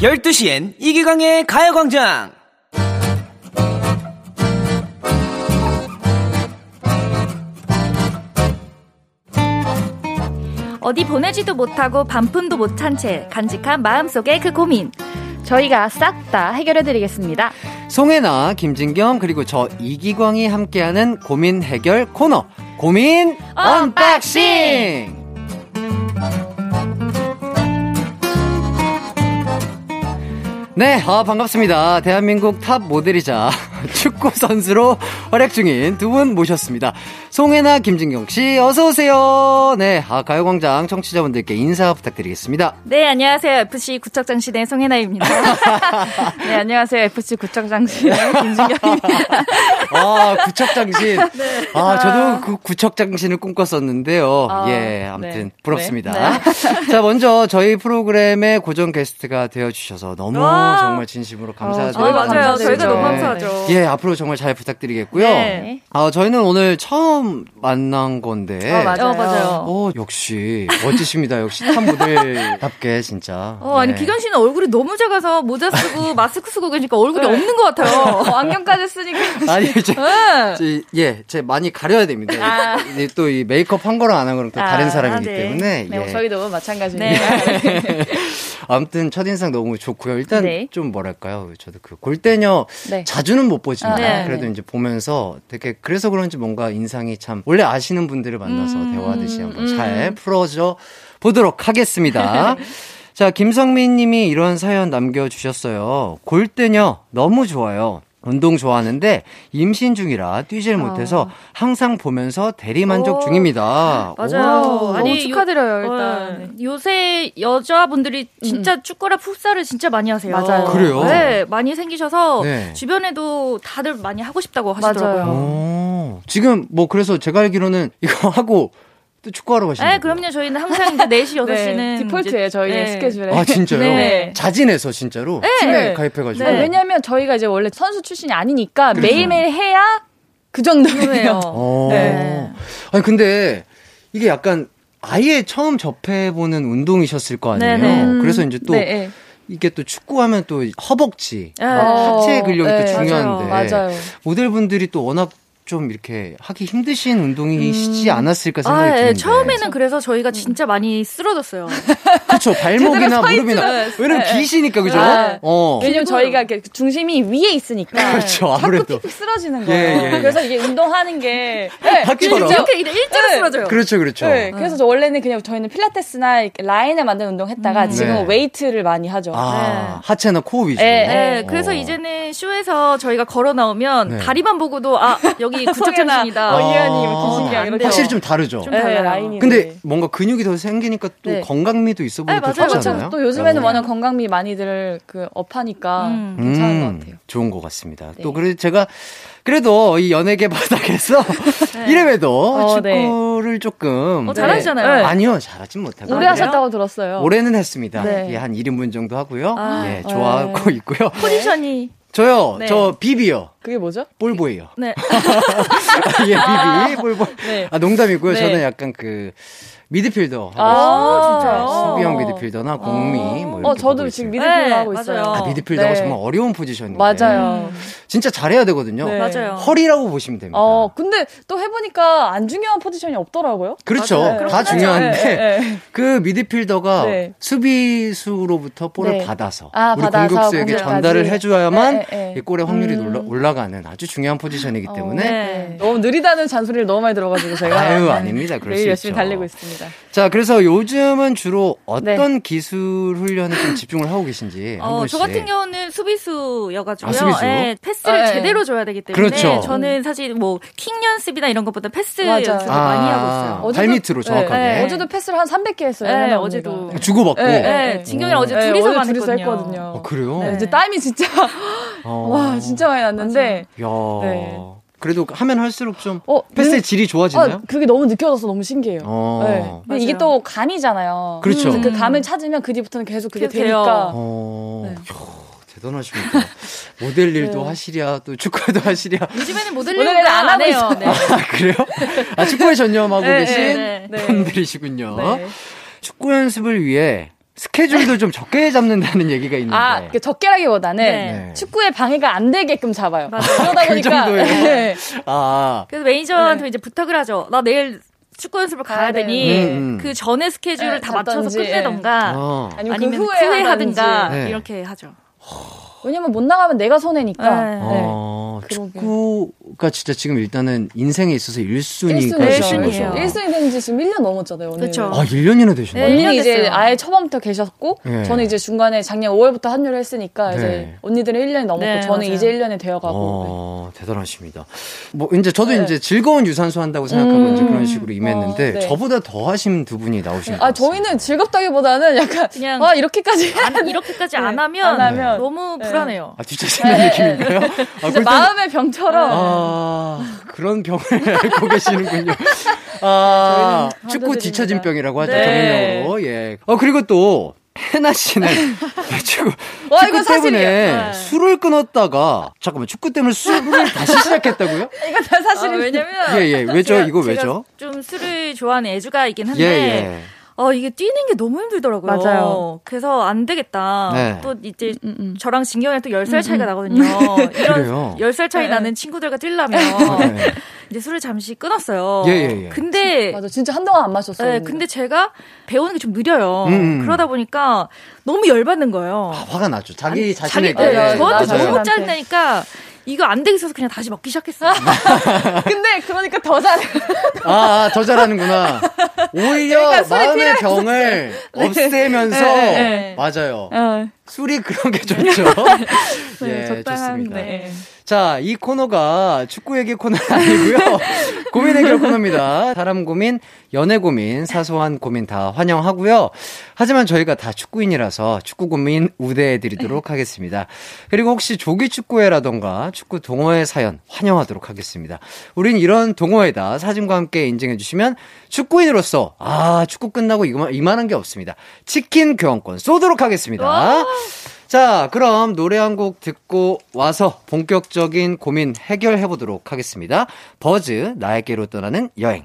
열두 시엔 이기광의 가요광장! 어디 보내지도 못하고 반품도 못한 채 간직한 마음속의 그 고민. 저희가 싹 다 해결해드리겠습니다. 송해나, 김진경, 그리고 저 이기광이 함께하는 고민 해결 코너. 고민 unboxing! 네, 아, 반갑습니다. 대한민국 탑 모델이자 축구 선수로 활약 중인 두 분 모셨습니다. 송해나, 김진경 씨, 어서 오세요. 네, 아, 가요광장 청취자분들께 인사 부탁드리겠습니다. 네, 안녕하세요. FC 구척장신의 송해나입니다. 네, 안녕하세요. FC 구척장신의 김진경입니다. 아, 구척장신. 네. 아, 저도 그 구척장신을 꿈꿨었는데요. 아, 예, 아무튼 네. 부럽습니다. 네. 네. 자, 먼저 저희 프로그램의 고정 게스트가 되어 주셔서 너무 와. 정말 진심으로 감사드립니다. 아, 맞아요. 저희가 너무 감사하죠. 예, 앞으로 정말 잘 부탁드리겠고요. 네. 아, 저희는 오늘 처음 만난 건데. 아, 맞아요. 어, 맞아요. 어, 역시 멋지십니다. 역시 탑 모델답게 진짜. 어, 아니, 네. 기광 씨는 얼굴이 너무 작아서 모자 쓰고 마스크 쓰고 계니까 얼굴이 네. 없는 것 같아요. 어, 안경까지 쓰니까. 아니, 제, 네. 제, 예, 제 많이 가려야 됩니다. 아. 또이 메이크업 한 거랑 안 한 거랑 또 아, 다른 사람이기 네. 때문에. 네, 예. 저희도 마찬가지입니다. 네. 아무튼 첫인상 너무 좋고요. 일단 네. 좀 뭐랄까요. 저도 그 골때녀 네. 자주는 못 보지만 아, 네. 그래도 이제 보면서 되게 그래서 그런지 뭔가 인상이 참 원래 아시는 분들을 만나서 음, 대화하듯이 한번 음. 잘 풀어져 보도록 하겠습니다. 자, 김성민 님이 이런 사연 남겨주셨어요. 골대녀 너무 좋아요. 운동 좋아하는데 임신 중이라 뛰질 아. 못해서 항상 보면서 대리 만족 중입니다. 맞아요. 오, 아니 축하드려요 일단. 네. 요새 여자분들이 진짜 음. 축구랑 풋살을 진짜 많이 하세요. 맞아요. 그래요? 네, 많이 생기셔서 네. 주변에도 다들 많이 하고 싶다고 하시더라고요. 오, 지금 뭐 그래서 제가 알기로는 이거 하고 또 축구하러 가시는 네, 그럼요. 저희는 항상 이제 4시, 6시는. 네, 디폴트예요, 저희 네. 스케줄에. 아, 진짜요? 네. 자진해서 진짜로? 네. 팀에 가입해가지고. 네. 왜냐면 저희가 이제 원래 선수 출신이 아니니까 그렇죠. 매일매일 해야 그 정도예요. 어. 네. 아니, 근데 이게 약간 아예 처음 접해보는 운동이셨을 거 아니에요? 네네. 네. 그래서 이제 또. 네. 이게 또 축구하면 또 허벅지, 네. 하체 근력이 또 중요한데 맞아요. 맞아요. 모델분들이 또 워낙 좀 이렇게 하기 힘드신 운동이시지 음. 않았을까 생각이 아, 예. 드는데. 처음에는 그래서 저희가 진짜 많이 쓰러졌어요. 그렇죠. 발목이나 무릎이나. 왜냐면 네. 기시니까 그죠? 네. 어. 왜냐면 저희가 중심이 위에 있으니까. 그렇죠. 아무래도. 픽픽 쓰러지는 거예요. 예, 예, 예. 그래서 이게 운동하는 게 네. 이렇게 일자로 쓰러져요. 그렇죠, 그렇죠. 네. 그래서 원래는 그냥 저희는 필라테스나 라인을 만드는 운동 했다가 음. 지금 네. 웨이트를 많이 하죠. 아, 하체나 코어 위주로. 네. 네. 그래서 이제는 쇼에서 저희가 걸어 나오면 다리만 보고도 아 여기 이 구척장신이다. 어, 이한이 김신경 확실히 좀 다르죠. 좀 달라요. 네, 라인이. 근데 뭔가 근육이 더 생기니까 또 네. 건강미도 있어 보이고 네, 좋지 않아요? 또 요즘에는 워낙 건강미 많이들 그 업하니까 음. 괜찮은 음, 것 같아요. 좋은 것 같습니다. 네. 또 그래도 제가 그래도 이 연예계 바닥에서 네. 이래봬도 어, 축구를 네. 조금 어, 잘하시잖아요. 네. 아니요, 잘하진 못하고 오래 하셨다고 들었어요. 올해는 했습니다. 네. 예, 한 1인분 정도 하고요. 아, 예, 좋아하고 있고요. 포지션이 저요, 네. 저 비비요. 그게 뭐죠? 볼보예요. 네. 예, 비비, 볼보. 네. 아, 농담이고요. 네. 저는 약간 그, 미드필더 하고 아. 진짜요? 수비형 미드필더나 공미 아. 뭐 이렇게 어, 저도 지금 미드필더 네, 하고 있어요. 아, 미드필더가 네. 정말 어려운 포지션인데. 맞아요. 진짜 잘해야 되거든요. 네. 맞아요. 허리라고 보시면 됩니다. 어, 근데 또 해보니까 안 중요한 포지션이 없더라고요. 그렇죠. 맞아요. 다 중요한데 네, 네. 그 미드필더가 수비수로부터 볼을 받아서 아, 우리 받아서 공격수에게 전달을 해줘야만 이 골의 확률이 음. 올라 가는 아주 중요한 포지션이기 어, 때문에 너무 느리다는 잔소리를 너무 많이 들어가지고 제가 아유 아닙니다. 그럴 매일 열심히 달리고 있습니다. 있습니다. 자, 그래서 요즘은 주로 어떤 네. 기술 훈련에 좀 집중을 하고 계신지 어, 저 같은 경우는 수비수여가지고요. 아, 수비수? 네, 패스를 아, 네. 제대로 줘야 되기 때문에 그렇죠. 저는 사실 뭐 킹 연습이나 이런 것보다 패스 연습을 아, 많이 하고 있어요. 어제도, 발밑으로 정확하게. 네, 어제도 패스를 한 300개 했어요. 네, 어제도. 주고받고. 네, 진경이랑 어제 둘이서 많이 했거든요. 아, 그래요? 네, 이제 땀이 진짜 어. 와 진짜 많이 났는데. 맞아. 야. 그래도 하면 할수록 좀 어, 패스의 질이 좋아지나요? 어, 그게 너무 느껴져서 너무 신기해요. 어. 네. 이게 또 감이잖아요. 그렇죠. 그 감을 찾으면 그 뒤부터는 계속 그게 되니까. 어. 네. 대단하십니다. 모델 일도 네. 하시랴, 또 축구도 하시랴. 요즘에는 모델 일을 안, 안 해요. 네. 아, 그래요? 아, 축구에 전념하고 네, 계신 네, 네. 분들이시군요. 축구 연습을 위해 스케줄도 좀 적게 잡는다는 얘기가 있는데. 아, 그 적게라기보다는 네. 축구에 방해가 안 되게끔 잡아요. 맞아요. 그러다 그 보니까. 그 네. 아. 그래서 매니저한테 네. 이제 부탁을 하죠. 나 내일 축구 연습을 가야 되니 음, 음. 그 전에 스케줄을 네, 다 맞춰서 끝내던가 어. 아니면, 그 후에, 후에 하든가 네. 이렇게 하죠. 왜냐면 못 나가면 내가 손해니까. 네. 어, 축구가 진짜 지금 일단은 인생에 있어서 1순위가 되신 거죠. 1순위 된지 지금 1년 넘었잖아요. 그렇죠. 아, 1년이나 되셨나요? 네, 언니는 이제 아예 처음부터 계셨고 네. 저는 이제 중간에 작년 5월부터 합류를 했으니까 네. 이제 언니들은 1년이 넘었고 네, 저는 맞아요. 이제 1년이 되어가고. 어, 대단하십니다. 뭐 이제 저도 네. 이제 즐거운 유산소 한다고 생각하고 음, 이제 그런 식으로 임했는데 어, 네. 저보다 더 하신 두 분이 나오신 아, 저희는 즐겁다기보다는 약간 그냥 아, 이렇게까지 안, 이렇게까지 안 하면, 안 하면 너무 불안 해요. 아, 뒷차지는 느낌인가요? 아, 마음의 병처럼. 아, 그런 병을 앓고 계시는군요. 아, 축구 뒤처진 병이라고 하죠, 네. 전문용어로. 예. 어, 그리고 또, 해나 씨는 축구, 와, 축구 때문에 네. 술을 끊었다가 잠깐만 축구 때문에 술을 다시 시작했다고요? 이거 다 사실은 아, 왜냐면 예예 예. 왜죠 이거 왜죠? 좀 술을 좋아하는 애주가 있긴 한데 예, 예. 어, 이게 뛰는 게 너무 힘들더라고요. 맞아요. 그래서 안 되겠다. 네. 또 이제 음, 음. 음. 저랑 진경이랑 또 10살 차이가 음, 음. 나거든요. 이런 그래요? 10살 차이 네. 나는 친구들과 뛰려면 네. 이제 술을 잠시 끊었어요. 예, 예, 예. 근데 맞아. 진짜 한동안 안 마셨어요. 네, 근데 제가 배우는 게 좀 느려요. 음. 그러다 보니까 너무 열받는 거예요. 아, 화가 나죠. 자기 아니, 자신에게. 자기, 네, 저한테 너무 짜증나니까 이거 안 되겠어서 그냥 다시 먹기 시작했어. 근데 그러니까 더 잘해. 아, 아, 더 잘하는구나. 오히려 그러니까 마음의 병을 네. 없애면서 네, 네. 맞아요. 어. 술이 그런 게 좋죠. 네, 예, 좋습니다. 네. 자, 이 코너가 축구 얘기 코너 아니고요. 고민 해결 코너입니다. 사람 고민, 연애 고민, 사소한 고민 다 환영하고요. 하지만 저희가 다 축구인이라서 축구 고민 우대해 드리도록 하겠습니다. 그리고 혹시 조기 축구회라던가 축구 동호회 사연 환영하도록 하겠습니다. 우린 이런 동호회다 사진과 함께 인증해 주시면 축구인으로서 아, 축구 끝나고 이만한 게 없습니다. 치킨 교환권 쏘도록 하겠습니다. 자, 그럼 노래 한 곡 듣고 와서 본격적인 고민 해결해 보도록 하겠습니다. 버즈, 나에게로 떠나는 여행.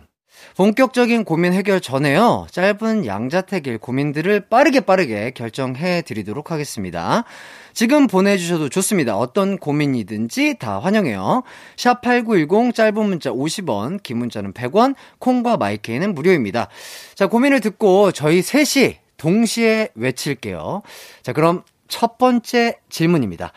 본격적인 고민 해결 전에요. 짧은 양자택일 고민들을 빠르게 빠르게 결정해 드리도록 하겠습니다. 지금 보내주셔도 좋습니다. 어떤 고민이든지 다 환영해요. 샵8910 짧은 문자 50원, 긴 문자는 100원, 콩과 마이케이는 무료입니다. 자, 고민을 듣고 저희 셋이 동시에 외칠게요. 자, 그럼 첫 번째 질문입니다.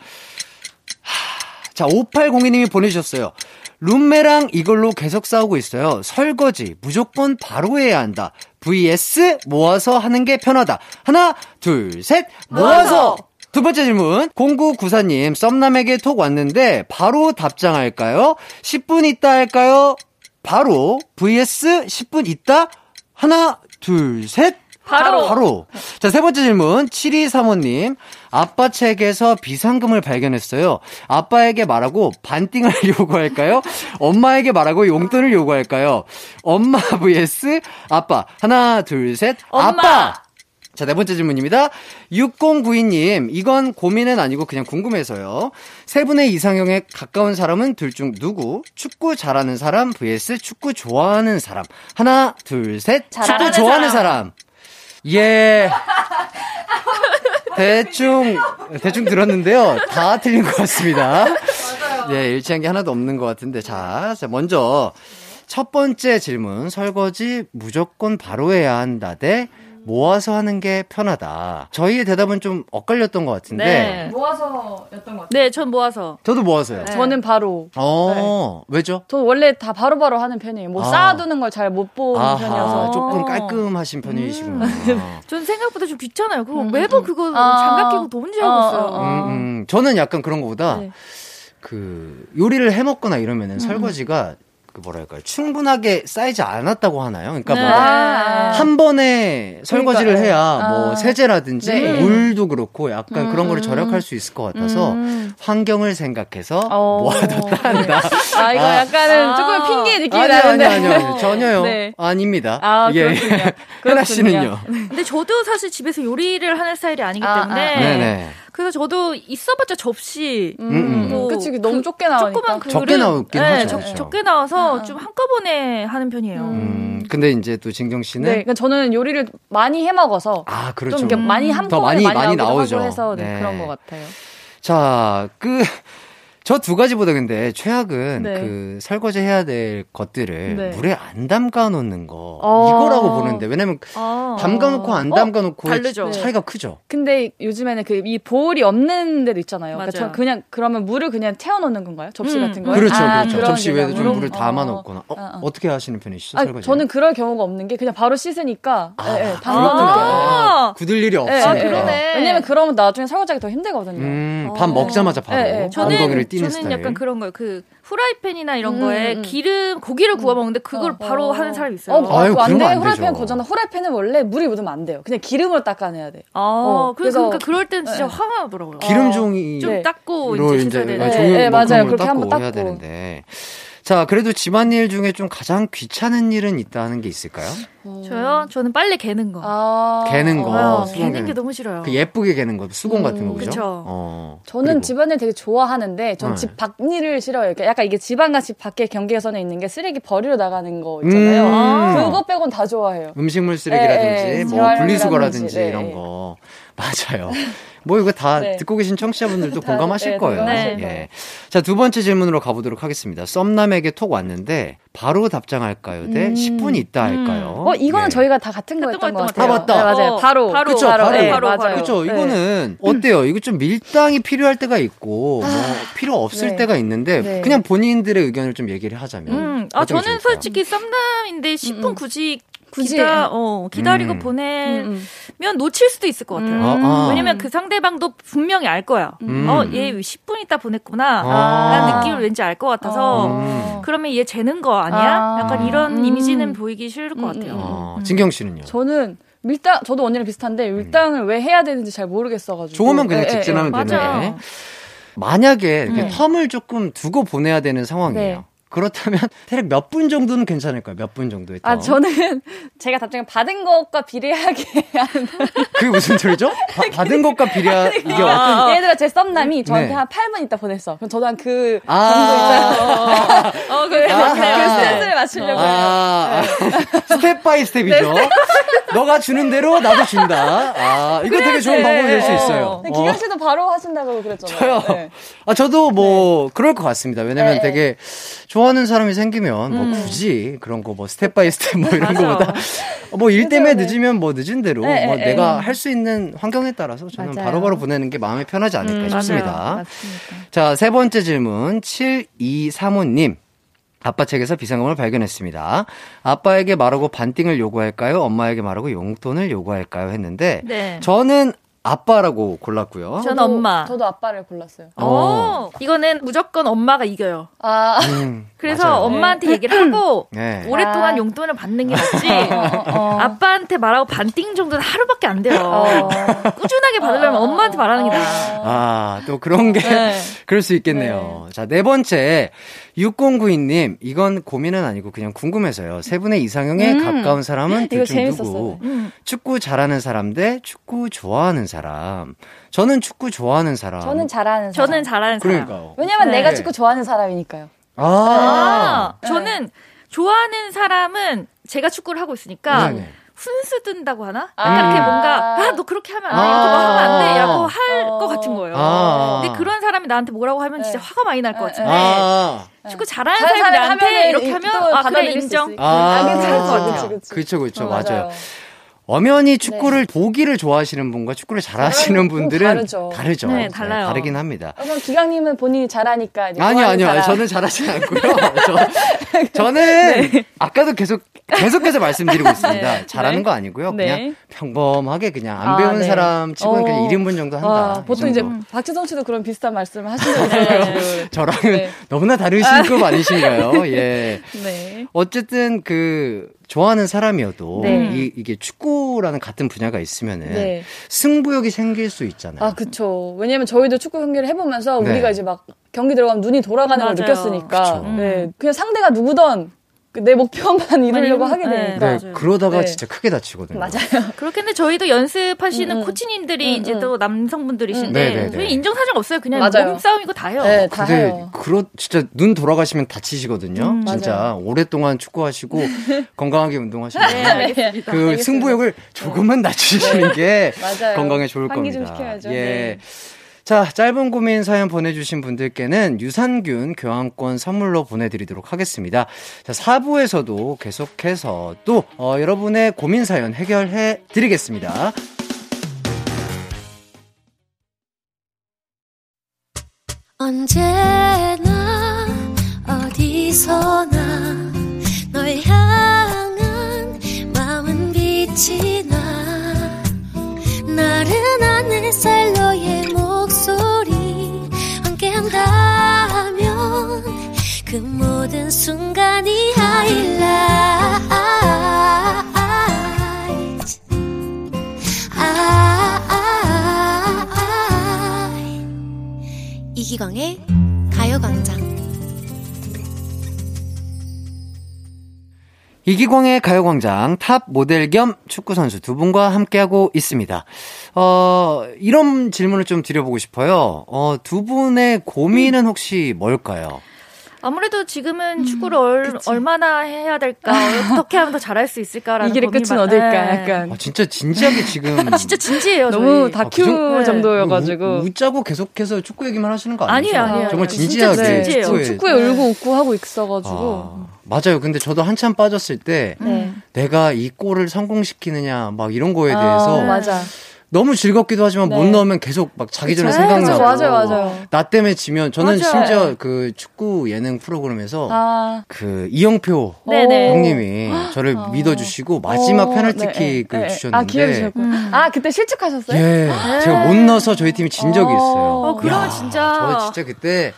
자, 5802님이 보내주셨어요. 룸메랑 이걸로 계속 싸우고 있어요. 설거지 무조건 바로 해야 한다. vs 모아서 하는 게 편하다. 하나, 둘, 셋, 모아서! 두 번째 질문. 0994님, 썸남에게 톡 왔는데, 바로 답장할까요? 10분 있다 할까요? 바로, vs 10분 있다? 하나, 둘, 셋. 바로. 바로. 자, 세 번째 질문. 7235님. 아빠 책에서 비상금을 발견했어요. 아빠에게 말하고 반띵을 요구할까요? 엄마에게 말하고 용돈을 요구할까요? 엄마 vs 아빠. 하나, 둘, 셋. 엄마. 아빠! 자, 네 번째 질문입니다. 6092님, 이건 고민은 아니고 그냥 궁금해서요. 세 분의 이상형에 가까운 사람은 둘 중 누구? 축구 잘하는 사람 vs 축구 좋아하는 사람. 하나, 둘, 셋. 축구 좋아하는 사람. 사람. 예. 대충, 대충 들었는데요. 다 틀린 것 같습니다. 예, 일치한 게 하나도 없는 것 같은데. 자, 자, 먼저, 첫 번째 질문. 설거지 무조건 바로 해야 한다 대 모아서 하는 게 편하다. 저희의 대답은 좀 엇갈렸던 것 같은데. 네. 모아서였던 것 같아요. 네, 전 모아서. 저도 모아서요. 네. 저는 바로. 어, 네. 왜죠? 저 원래 다 바로바로 바로 하는 편이에요. 뭐 아. 쌓아두는 걸 잘 못 보는 아하, 편이어서. 조금 깔끔하신 편이시구나. 음. 전 생각보다 좀 귀찮아요. 그거 음, 매번 음. 그거 아. 장갑 끼고 또 혼자 하고 있어요. 음, 음. 저는 약간 그런 거보다 네. 그 요리를 해 먹거나 이러면은 음. 설거지가 그 뭐랄까요 충분하게 쌓이지 않았다고 하나요? 그러니까 네. 뭔가 한 번에 설거지를 그러니까, 해야 뭐 아. 세제라든지 네. 물도 그렇고 약간 음. 그런 거를 절약할 수 있을 것 같아서 음. 환경을 생각해서 어. 모아뒀다 한다. 아 이거 약간은 아. 조금 핑계 느낌이 아니, 나는데 아니요 아니요 전혀요 네. 아닙니다. 아 예. 그렇군요. 씨는요? 근데 저도 사실 집에서 요리를 하는 스타일이 아니기 아, 때문에. 그래서 저도 있어봤자 접시. 음, 음. 뭐 그치, 그 너무 적게 나오니까. 조그만 그릇. 적게 나오긴 네, 하죠. 적, 적게 나와서 아. 좀 한꺼번에 하는 편이에요. 음, 근데 이제 또 진경 씨는. 네, 그러니까 저는 요리를 많이 해 먹어서. 아, 그렇죠. 좀 많이 한 번에 많이, 많이, 많이 나오죠. 해서 네. 그런 것 같아요. 자, 그. 저 두 가지보다 근데 최악은 네. 그 설거지 해야 될 것들을 네. 물에 안 담가 놓는 거 어. 이거라고 보는데 왜냐면 어. 담가 놓고 안 담가 놓고 어? 차이가 크죠. 근데 요즘에는 그 이 보울이 없는 데도 있잖아요. 그러니까 저 그냥 그러면 물을 그냥 채워 놓는 건가요? 접시 음. 같은 거? 그렇죠, 아, 그렇죠. 접시 외에도 좀 물을 담아 놓거나 어, 어, 어. 떻게 하시는 편이시죠? 아, 저는 그럴 경우가 없는 게 그냥 바로 씻으니까 아, 네, 네, 담가 놓을게요. 굳을 일이 없어요. 아, 그러네. 왜냐면 그러면 나중에 설거지하기 더 힘들거든요. 음, 밥 먹자마자 바로 네, 네. 엉덩이를 저는 약간 그런 거예요. 그 후라이팬이나 이런 음, 거에 음. 기름 고기를 구워 먹는데 그걸 어, 바로 어. 하는 사람 이 있어요. 어, 아유, 안 돼. 후라이팬 거잖아. 후라이팬은 원래 물이 묻으면 안 돼요. 그냥 기름으로 닦아내야 돼. 아, 어, 그래서 그러니까 그럴 땐 진짜 네. 화가 나더라고요. 기름 종이 좀 네. 닦고 이제 씻어야 되는. 네, 네, 맞아요. 그렇게 한번 닦고 해야 되는데. 자, 그래도 집안일 중에 좀 가장 귀찮은 일은 있다는 게 있을까요? 어... 저요? 저는 빨래 개는 거. 아... 개는 거. 어, 개는 게 너무 싫어요. 그 예쁘게 개는 거, 수건 음, 같은 거, 그죠? 그쵸. 어. 저는 그리고. 집안일 되게 좋아하는데, 전집 네. 밖일을 싫어해요. 약간 이게 집안과 집 밖에 경계선에 있는 게 쓰레기 버리러 나가는 거 있잖아요. 음~ 아~ 그거 빼곤 다 좋아해요. 음식물 쓰레기라든지, 네, 네. 뭐 분리수거라든지 네. 이런 거. 맞아요. 뭐 이거 다 네. 듣고 계신 청취자분들도 공감하실 네, 거예요. 네. 예. 자, 두 번째 질문으로 가보도록 하겠습니다. 썸남에게 톡 왔는데 바로 답장할까요? 대 음. 10분 있다 할까요? 음. 어, 이거는 예. 저희가 다 같은 거였던 것 같아요. 아, 맞다. 네, 맞아요. 어, 바로. 바로. 그쵸, 바로. 바로. 네, 바로, 바로. 그쵸. 네. 이거는 어때요? 이거 좀 밀당이 필요할 때가 있고, 뭐, 아, 필요 없을 네. 때가 있는데, 네. 그냥 본인들의 의견을 좀 얘기를 하자면. 음. 아, 저는 좋을까요? 솔직히 썸남인데 10분 음, 음. 굳이 굳이 기다, 어, 기다리고 음. 보내면 음, 음. 놓칠 수도 있을 것 같아요. 음. 아, 아. 왜냐면 그 상대방도 분명히 알 거야. 음. 어, 얘 10분 있다 보냈구나. 아. 라는 느낌을 왠지 알 것 같아서 아. 그러면 얘 재는 거 아니야? 아. 약간 이런 이미지는 보이기 싫을 것 같아요. 진경 씨는요? 저는 밀당 저도 언니랑 비슷한데 밀당을 왜 해야 되는지 잘 모르겠어가지고 좋으면 그냥 예, 예, 직진하면 예, 되는데 만약에 네. 텀을 조금 두고 보내야 되는 상황이에요. 네. 그렇다면 대략 몇 분 정도는 괜찮을까요? 몇 분 정도의 아 저는 제가 답장을 받은 것과 비례하게 하는 그게 무슨 소리죠? 바, 받은 것과 비례하 이게 어떤 아, 예를 들어 제 썸남이 저한테 네. 한 8분 있다 보냈어. 그럼 저도 한그 아~ 정도 있어요. 어, 그래. 아~ 그 stance를 맞추려고 아~ 해요. 네. step by step이죠. 네. 너가 주는 대로 나도 준다. 아, 이거 되게 좋은 방법이 될 수 있어요. 네, 기광 씨도 바로 하신다고 그랬잖아요. 저요. 네. 아, 저도 뭐 그럴 것 같습니다. 왜냐면 되게 좋아하는 사람이 생기면 뭐 음. 굳이 그런 거 뭐 step by step 뭐 이런 거보다 뭐일 때문에 늦으면 뭐 늦은 대로 네, 뭐 네, 내가 할 수 있는 환경에 따라서 저는. 바로 바로 보내는 게 마음이 편하지 않을까 음, 싶습니다. 자, 세 번째 질문 7235님. 아빠 책에서 비상금을 발견했습니다. 아빠에게 말하고 반띵을 요구할까요? 엄마에게 말하고 용돈을 요구할까요? 했는데 네. 저는 아빠라고 골랐고요. 저는 엄마. 저도 아빠를 골랐어요. 어. 어. 이거는 무조건 엄마가 이겨요. 아. 음, 그래서 맞아요. 엄마한테 네. 얘기를 하고 네. 오랫동안 아. 용돈을 받는 게 낫지. 어, 어. 아빠한테 말하고 반띵 정도는 하루밖에 안 돼요. 어. 꾸준하게 받으려면 어. 엄마한테 말하는 게 나아. 아, 또 그런 게 네. 그럴 수 있겠네요. 네. 자, 네 번째. 6092님, 이건 고민은 아니고 그냥 궁금해서요. 세 분의 이상형에 음. 가까운 사람은 둘 중 누구? 음. 축구 잘하는 사람 대 축구 좋아하는 사람. 저는 축구 좋아하는 사람. 저는 잘하는 사람. 저는 잘하는 사람. 그러니까요. 왜냐면 네. 내가 축구 좋아하는 사람이니까요. 아. 아. 저는 좋아하는 사람은 제가 축구를 하고 있으니까 네네. 훈수 둔다고 하나? 아. 약간 이렇게 뭔가 아 너 그렇게 하면 안 돼, 이렇게 뭐 하면 안 돼라고 할것 어. 같은 거예요. 아. 근데 그런 사람이 나한테 뭐라고 하면 진짜 네. 화가 많이 날 것 같은데 아. 축구 잘하는 사람이 나한테 이렇게 하면 아 그래 인정. 아, 괜찮을 것 같아요. 그렇죠, 그렇죠, 어, 맞아요. 맞아요. 엄연히 축구를 네. 보기를 좋아하시는 분과 축구를 잘하시는 분들은 다르죠. 다르죠. 네, 달라요. 네, 다르긴 합니다. 그럼 기강님은 본인이 잘하니까 아니 아니요, 아니, 저는 잘하지 않고요. 저, 저는 네. 아까도 계속 계속해서 말씀드리고 있습니다. 네. 잘하는 네. 거 아니고요. 그냥 네. 평범하게 그냥 안 아, 배운 사람 치고는 어. 그냥 1인분 정도 한다. 아, 보통 이제 박지성 씨도 그런 비슷한 말씀을 하시는데 저랑은 너무나 다르신 급 아니신가요? 예. 어쨌든 그 좋아하는 사람이어도 네. 이, 이게 축구라는 같은 분야가 있으면은 네. 승부욕이 생길 수 있잖아요. 아, 그쵸. 왜냐면 저희도 축구 경기를 해보면서 네. 우리가 이제 막 경기 들어가면 눈이 돌아가는 맞아요. 걸 느꼈으니까. 네. 그냥 상대가 누구든 내 목표만 이루려고 하게 되니까. 네, 그러다가 네. 진짜 크게 다치거든요. 맞아요. 그렇겠는데 저희도 연습하시는 음, 음. 코치님들이 음, 이제 음. 또 남성분들이신데 음. 저희 인정사정 없어요. 그냥 맞아요. 몸싸움이고 다 해요. 네, 다 근데 해요. 그렇 진짜 눈 돌아가시면 다치시거든요. 음, 진짜 맞아요. 오랫동안 축구하시고 건강하게 운동하시고 네, 그 알겠습니다. 승부욕을 조금만 낮추시는 게 건강에 좋을 겁니다. 좀 시켜야죠. 예. 네. 자, 짧은 고민 사연 보내주신 분들께는 유산균 교환권 선물로 보내드리도록 하겠습니다. 자, 4부에서도 계속해서 또, 어, 여러분의 고민 사연 해결해 드리겠습니다. 언제나 어디서나 널 향한 마음은 빛이 나 이기광의 가요광장 이기광의 가요광장 탑 모델 겸 축구선수 두 분과 함께하고 있습니다. 어, 이런 질문을 좀 드려보고 싶어요. 어, 두 분의 고민은 혹시 뭘까요? 아무래도 지금은 음, 축구를 얼, 얼마나 해야 될까, 어떻게 하면 더 잘할 수 있을까라는 이 길의 끝은 어딜까, 네. 약간. 아, 진짜 진지하게 지금. 진짜 진지해요. 너무 저희. 다큐 아, 그 정도여가지고. 우, 웃자고 계속해서 축구 얘기만 하시는 거 아니에요? 아니에요, 아니에요. 정말 진지하게. 진짜 진지해요. 축구에, 축구에 울고 웃고 하고 있어가지고. 아. 맞아요. 근데 저도 한참 빠졌을 때 네. 내가 이 골을 성공시키느냐 막 이런 거에 대해서 아, 맞아. 너무 즐겁기도 하지만 네. 못 넣으면 계속 막 자기 전에 생각나고 맞아요, 맞아요. 나 때문에 지면 저는 맞아요. 심지어 그 축구 예능 프로그램에서 아. 그 이영표 네네. 형님이 저를 어. 믿어주시고 마지막 어, 페널티킥을 네, 네. 네. 주셨는데 아 음. 아 그때 실축하셨어요? 예, 네. 제가 못 넣어서 저희 팀이 진 적이 있어요. 어, 그러면 진짜 저 진짜 그때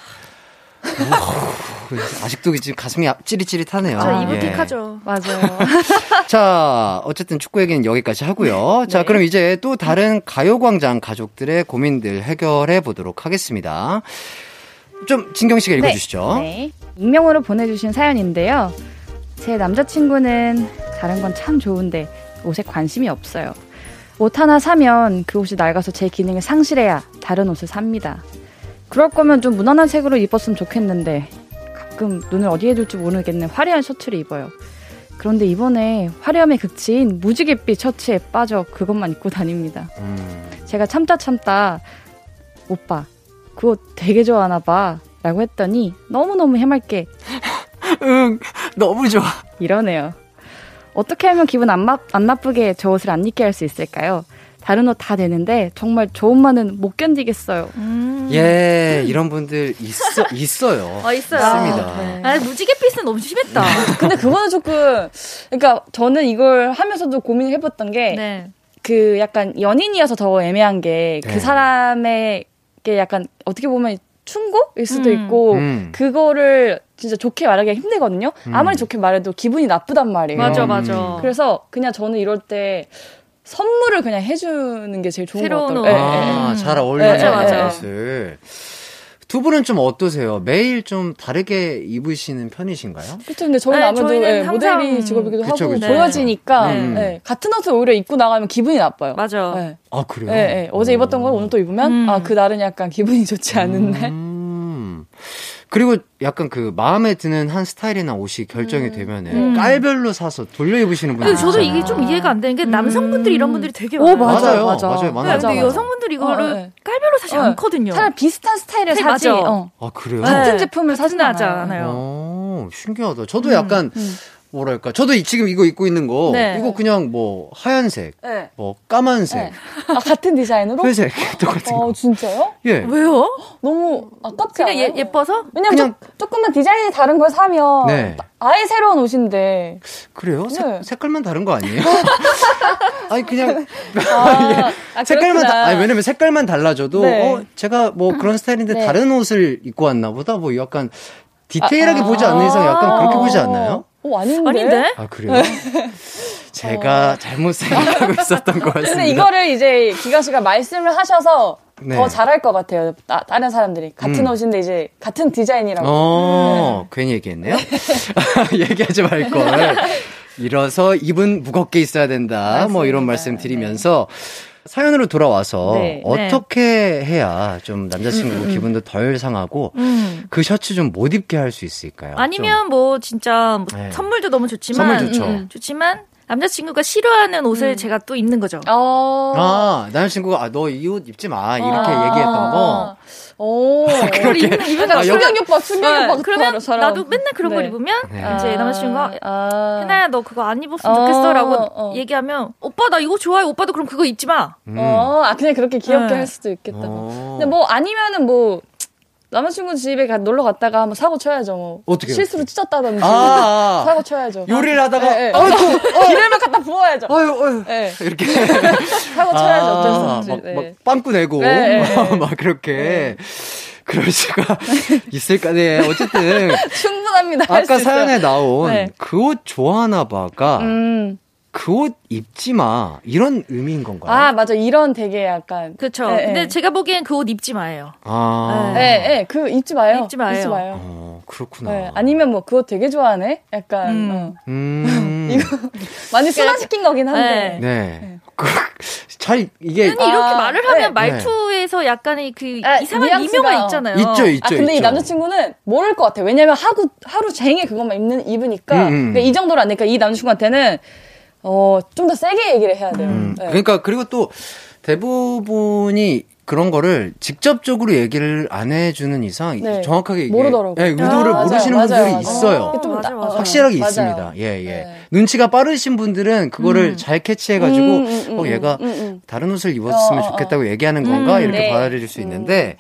아직도 지금 가슴이 찌릿찌릿하네요. 저 이불킥하죠. 예. 맞아요. 자, 어쨌든 축구 얘기는 여기까지 하고요. 자, 네. 그럼 이제 또 다른 가요광장 가족들의 고민들 해결해 보도록 하겠습니다. 좀 진경 씨가 읽어주시죠. 네. 네. 익명으로 보내주신 사연인데요. 제 남자친구는 다른 건 참 좋은데 옷에 관심이 없어요. 옷 하나 사면 그 옷이 낡아서 제 기능을 상실해야 다른 옷을 삽니다. 그럴 거면 좀 무난한 색으로 입었으면 좋겠는데 가끔 눈을 어디에 둘지 모르겠는 화려한 셔츠를 입어요. 그런데 이번에 화려함에 그친 무지갯빛 셔츠에 빠져 그것만 입고 다닙니다. 음. 제가 참다 참다 오빠 그거 되게 좋아하나 봐 라고 했더니 너무너무 해맑게 응 너무 좋아 이러네요. 어떻게 하면 기분 안, 마, 안 나쁘게 저 옷을 안 입게 할 수 있을까요? 다른 옷 다 되는데 정말 저 옷만은 못 견디겠어요. 음. 예, 이런 분들 있어 있어요. 아, 있어요. 있습니다. 아, 네. 아, 무지개빛은 너무 심했다. 근데 그거는 조금 그러니까 저는 이걸 하면서도 고민을 해봤던 게. 네. 그 약간 연인이어서 더 애매한 게그 네. 사람에게 약간 어떻게 보면 충고일 수도 음. 있고 음. 그거를 진짜 좋게 말하기가 힘들거든요. 음. 아무리 좋게 말해도 기분이 나쁘단 말이에요. 맞아, 맞아. 그래서 그냥 저는 이럴 때 선물을 그냥 해주는 게 제일 좋은 것 같아요. 네, 아, 잘 어울리는 네, 맞아, 옷을. 두 분은 좀 어떠세요? 매일 좀 다르게 입으시는 편이신가요? 그렇죠. 근데 저는 네, 아무래도 네, 모델이 직업이기도 그쵸, 하고 그쵸. 보여지니까 네. 네. 같은 옷을 오히려 입고 나가면 기분이 나빠요. 맞아. 네. 아 그래요? 네, 어제 입었던 걸 오늘 또 입으면 음. 아그 날은 약간 기분이 좋지 않은데. 음. 그리고 약간 그 마음에 드는 한 스타일이나 옷이 결정이 음. 되면은 음. 깔별로 사서 돌려 입으시는 분들. 근데 저도 이게 좀 이해가 안 되는 게 남성분들 이런 분들이 되게 많아요. 오, 맞아요, 맞아요, 맞아요, 맞아요. 근데 맞아. 여성분들 이거를 어, 네. 깔별로 사지 어, 않거든요. 차라리 비슷한 스타일을 네, 사지. 어. 아 그래요? 같은 제품을 사진 않아요. 오, 신기하다. 저도 음, 약간. 음. 뭐랄까 저도 지금 이거 입고 있는 거 네. 이거 그냥 뭐 하얀색 네. 뭐 까만색 네. 아 같은 디자인으로 회색 똑같은 거 어, 진짜요? 예 왜요? 너무 아깝지 않아요? 예, 예뻐서? 왜냐면 그냥 조, 금만 디자인이 다른 걸 사면 네. 아예 새로운 옷인데 그래요? 네. 색, 깔만 다른 거 아니에요? 아니 그냥 아, 아, 색깔만 다, 아니 왜냐면 색깔만 달라져도 네. 어 제가 뭐 그런 스타일인데 네. 다른 옷을 입고 왔나 보다 뭐 약간 디테일하게 아, 보지 않는 이상 약간 그렇게 보지 않나요? 어, 아닌데? 아닌데? 아, 그래요? 네. 제가 어. 잘못 생각하고 있었던 것 같습니다. 근데 이거를 이제 기강 씨가 말씀을 하셔서 네. 더 잘할 것 같아요. 나, 다른 사람들이. 같은 음. 옷인데 이제 같은 디자인이라고. 어, 네. 괜히 얘기했네요? 얘기하지 말 걸. 이어서 입은 무겁게 있어야 된다. 맞습니다. 뭐 이런 말씀 드리면서 사연으로 돌아와서 네, 네. 어떻게 네. 해야 좀 남자친구 음, 음, 음. 기분도 덜 상하고 음. 그 셔츠 좀 못 입게 할 수 있을까요? 아니면 좀. 뭐 진짜 뭐 네. 선물도 너무 좋지만 선물 좋죠. 좋지만 남자친구가 싫어하는 옷을 음. 제가 또 입는 거죠. 어. 아, 남자친구가 아, 너 이 옷 입지 마. 이렇게 아. 얘기했던 거. 오, 그렇게 입는, 입는 아, 충격이 오빠, 충격이 오빠. 그러면 나도 맨날 그런 네. 걸 입으면 네. 이제 남자친구가 아. 혜나야 너 그거 안 입었으면 좋겠어라고 어, 어. 얘기하면 오빠 나 이거 좋아해. 오빠도 그럼 그거 입지 마. 음. 어, 아 그냥 그렇게 귀엽게 네. 할 수도 있겠다. 어. 근데 뭐 아니면은 뭐 남자친구 집에 가, 놀러 갔다가 한번 사고 쳐야죠. 뭐. 어떻게 실수로 찢었다든지 아~ 사고 쳐야죠. 요리를 하다가 네, 네. 아이고 어. 기름을 갖다 부어야죠. 아유 아유 네. 이렇게 사고 쳐야죠. 어쩔 수 없지. 막, 네. 막 빵꾸 내고 네, 네. 막 그렇게. 그럴 수가 있을까? 네, 어쨌든 충분합니다. 아까 사연에 나온 그 옷 좋아하나 봐가 음. 그 옷 입지 마 이런 의미인 건가요? 아 맞아 이런 되게 약간 그렇죠. 네, 근데 네. 제가 보기엔 그 옷 입지 마예요. 아, 네, 네, 그 입지 마요. 입지 마요. 입지 마요. 어, 그렇구나. 네, 아니면 뭐 그옷 되게 좋아하네. 약간 음. 어. 음. 이거 많이 순화시킨 거긴 한데. 네. 네. 그, 잘 이게 이렇게 아, 말을 하면 네. 말투에서 약간의 그 아, 이상한 이명가 있잖아요. 있죠, 있죠. 아 근데 있죠. 이 남자친구는 모를 것 같아. 왜냐면 하루 하루 종일 그것만 입는 입으니까 음, 음. 그러니까 이 정도로 안 되니까 이 남자친구한테는 어, 좀 더 세게 얘기를 해야 돼요. 음, 네. 그러니까, 그리고 또 대부분이 그런 거를 직접적으로 얘기를 안 해주는 이상 네. 정확하게 이게 모르더라고요. 네, 의도를 아, 모르시는 맞아요, 분들이 맞아요. 있어요. 아, 맞아, 맞아. 확실하게 맞아요. 있습니다. 예, 예. 네. 눈치가 빠르신 분들은 그거를 음. 잘 캐치해가지고 음, 음, 음어 얘가 음, 음. 다른 옷을 입었으면 어, 어, 좋겠다고 어. 얘기하는 건가 이렇게 네. 받아들일 수 있는데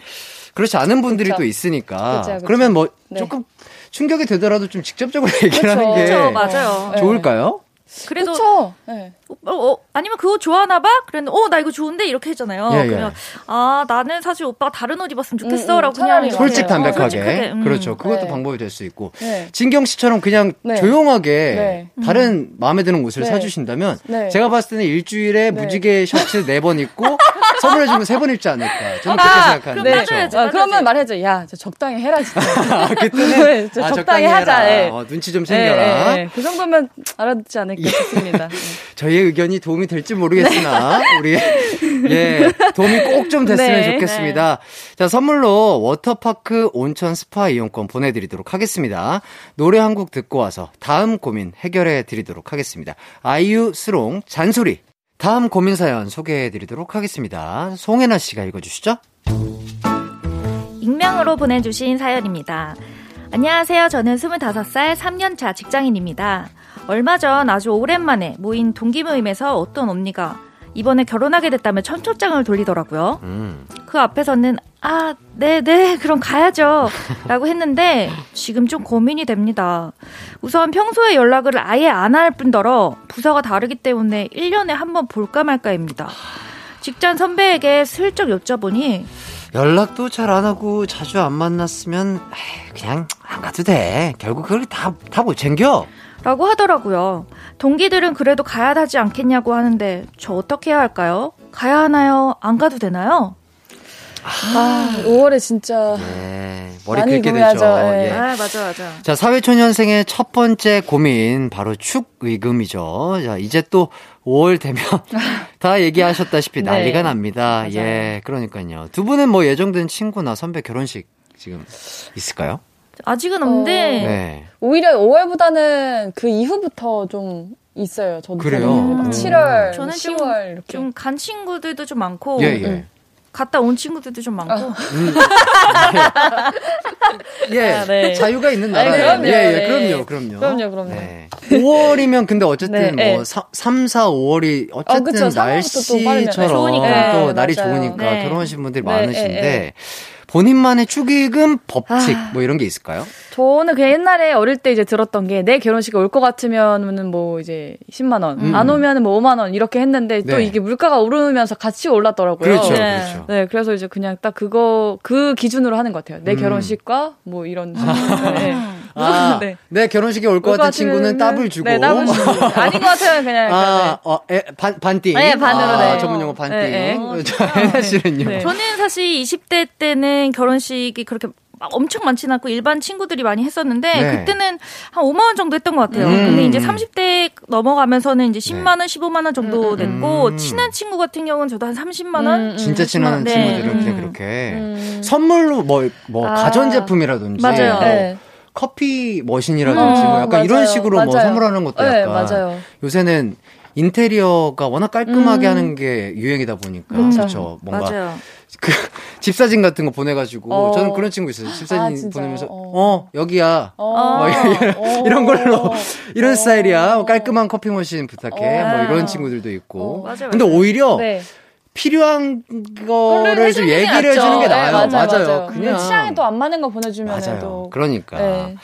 그렇지 않은 분들이 그쵸. 또 있으니까 그쵸, 그쵸. 그러면 뭐 네. 조금 충격이 되더라도 좀 직접적으로 얘기를 하는 게 맞아요. 좋을까요? 그래도 그쵸? 네. 어, 어, 아니면 그거 좋아하나 봐? 그랬는데 어, 나 이거 좋은데 이렇게 했잖아요. 예, 예. 그러면 아, 나는 사실 오빠가 다른 옷 입었으면 좋겠어라고 음, 음, 그냥 솔직 담백하게. 어, 음. 그렇죠. 그것도 네. 방법이 될 수 있고. 네. 진경 씨처럼 그냥 네. 조용하게 네. 다른 마음에 드는 옷을 사 주신다면 제가 봤을 때는 일주일에 무지개 셔츠 네 번 입고 선물해 주면 세번 입지 않을까. 저는 그렇게 아, 생각하는데. 그럼 따져야지. 어, 그러면 말해줘. 야, 적당히 해라, 진짜. 아, 그때는 아, 적당히, 적당히 하자. 예. 어, 눈치 좀 챙겨라. 예, 예, 그 정도면 알아듣지 않을까 싶습니다. 저희의 의견이 도움이 될지 모르겠으나, 네. 우리, 예, 도움이 꼭 좀 됐으면 네. 좋겠습니다. 자, 선물로 워터파크 온천 스파 이용권 보내드리도록 하겠습니다. 노래 한 곡 듣고 와서 다음 고민 해결해 드리도록 하겠습니다. 아이유 슬옹 잔소리. 다음 고민 사연 소개해 드리도록 하겠습니다. 송혜나 씨가 읽어 주시죠. 익명으로 보내주신 사연입니다. 안녕하세요. 저는 25살 3년차 직장인입니다. 얼마 전 아주 오랜만에 모인 동기 모임에서 어떤 언니가 이번에 결혼하게 됐다며 천초장을 돌리더라고요. 음. 그 앞에서는 아, 네, 네, 그럼 가야죠. 라고 했는데 지금 좀 고민이 됩니다. 우선 평소에 연락을 아예 안 할 뿐더러 부서가 다르기 때문에 1년에 한 번 볼까 말까입니다. 직장 선배에게 슬쩍 여쭤보니 연락도 잘 안 하고 자주 안 만났으면 그냥 안 가도 돼. 결국 그걸 다 다 못 챙겨. 라고 하더라고요. 동기들은 그래도 가야 하지 않겠냐고 하는데 저 어떻게 해야 할까요? 가야 하나요? 안 가도 되나요? 아, 5월에 진짜 네, 머리 긁게 되죠. 네. 예. 아, 맞아, 맞아. 자, 사회초년생의 첫 번째 고민 바로 축의금이죠. 자, 이제 또 5월 되면 다 얘기하셨다시피 네. 난리가 납니다. 맞아요. 예, 그러니까요. 두 분은 뭐 예정된 친구나 선배 결혼식 지금 있을까요? 아직은 없는데 어, 네. 오히려 5월보다는 그 이후부터 좀 있어요. 저도 그래요. 막 7월, 저는 10월 좀간 친구들도 좀 많고 예, 예. 음. 갔다 온 친구들도 좀 많고. 어. 음. 예, 아, 네. 자유가 있는 나라예요. 예, 예, 그럼요, 그럼요. 그럼요, 그럼요. 네. 5월이면 근데 어쨌든 네, 뭐 3, 4, 5월이 어쨌든 어, 날씨처럼 또, 또 날이 맞아요. 좋으니까 네. 결혼하신 분들이 네, 많으신데 본인만의 축의금 법칙 아, 뭐 이런 게 있을까요? 저는 그냥 옛날에 어릴 때 이제 들었던 게 내 결혼식에 올 것 같으면은 뭐 이제 10만 원, 음. 안 오면은 뭐 5만 원 이렇게 했는데 네. 또 이게 물가가 오르면서 같이 올랐더라고요. 그렇죠, 네. 그렇죠. 네, 그래서 이제 그냥 딱 그거 그 기준으로 하는 것 같아요. 내 음. 결혼식과 뭐 이런. 아. 네. 아, 네. 내 결혼식에 올 것 같은 친구는 따블 주고. 네, 따블 주고. 아닌 것 같으면 그냥. 아, 어, 에, 반, 반띵. 네, 반으로. 아, 네. 전문 용어 반띵. 네, 네. 자, 혜나 씨는요? 네. 저는 사실 20대 때는 결혼식이 그렇게 엄청 많지는 않고 일반 친구들이 많이 했었는데 네. 그때는 한 5만 원 정도 했던 것 같아요. 음. 근데 이제 30대 넘어가면서는 이제 10만 원, 15만 원 정도 됐고 음. 친한 친구 같은 경우는 저도 한 30만 원. 음. 진짜 친한 친구들은 네. 그냥 그렇게 음. 선물로 뭐뭐 뭐 아. 가전 제품이라든지 맞아요. 네. 커피 머신이라든지 뭐 약간 맞아요. 이런 식으로 뭐 맞아요. 선물하는 것도 네, 약간 맞아요. 요새는 인테리어가 워낙 깔끔하게 음. 하는 게 유행이다 보니까 그쵸. 그렇죠. 뭔가 맞아요. 그 집사진 같은 거 보내가지고 어. 저는 그런 친구 있어요. 집사진 아? 보내면서 어. 어, 여기야 어. 뭐 이런, 어. 이런 걸로 이런 어. 스타일이야 뭐 깔끔한 커피 머신 부탁해 어. 뭐 이런 친구들도 있고 어. 맞아요, 근데. 오히려 네. 필요한 거를 좀 얘기를. 해주는 게 네, 나아요. 맞아요, 맞아요. 맞아요. 그냥 취향이 또안 맞는 거 보내주면 맞아요. 또 그러니까. 네.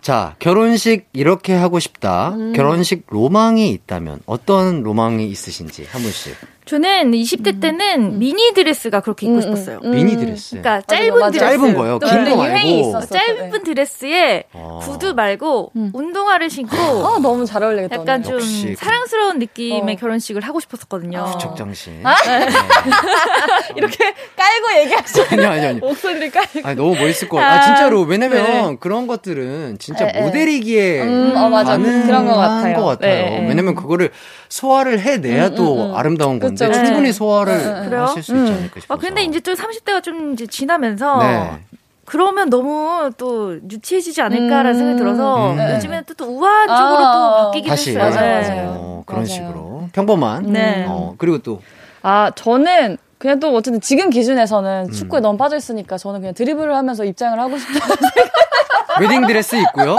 자, 결혼식 이렇게 하고 싶다. 음. 결혼식 로망이 있다면 어떤 로망이 있으신지 한 분씩. 저는 20대 때는 미니 드레스가 그렇게 입고 음, 싶었어요. 음. 미니 드레스. 그러니까 맞아, 짧은 맞아. 드레스. 짧은 거요. 또긴 근데 거 유행이 말고. 있었어. 짧은 네. 드레스에 어. 구두 말고 음. 운동화를 신고 아, 너무 잘 어울리겠다. 약간. 좀 역시 그- 사랑스러운 느낌의 어. 결혼식을 하고 싶었었거든요. 부척장신. 아? 네. 이렇게 깔고 얘기하시는 아니요, 아니요, 아니요. 목소리를 깔고. 아니, 너무 멋있을 것 같아요. 아, 진짜로. 왜냐면 네. 그런 것들은 진짜 에, 에. 모델이기에 음, 어, 맞아. 가능한 그런 것 같아요. 것 같아요. 네, 네. 왜냐면 그거를 소화를 해내야 음, 또 음, 음. 아름다운 건데 그쵸, 그쵸. 충분히 소화를 네, 네. 그래요? 하실 수 있지 음. 않을까 싶어서. 아, 근데 이제 좀 30대가 좀 이제 지나면서 네. 그러면 너무 또 유치해지지 않을까라는 음. 생각이 들어서 음. 네. 요즘에는 또, 또 우아한 쪽으로 아, 또 바뀌긴 다시 했어요. 맞아요, 네. 맞아요. 어, 그런 맞아요. 식으로 평범한. 네. 어, 그리고 또 아, 저는 그냥 또 어쨌든 지금 음. 기준에서는 축구에 너무 빠져 있으니까 저는 그냥 드리블을 하면서 입장을 하고 싶다. 웨딩 드레스 있고요.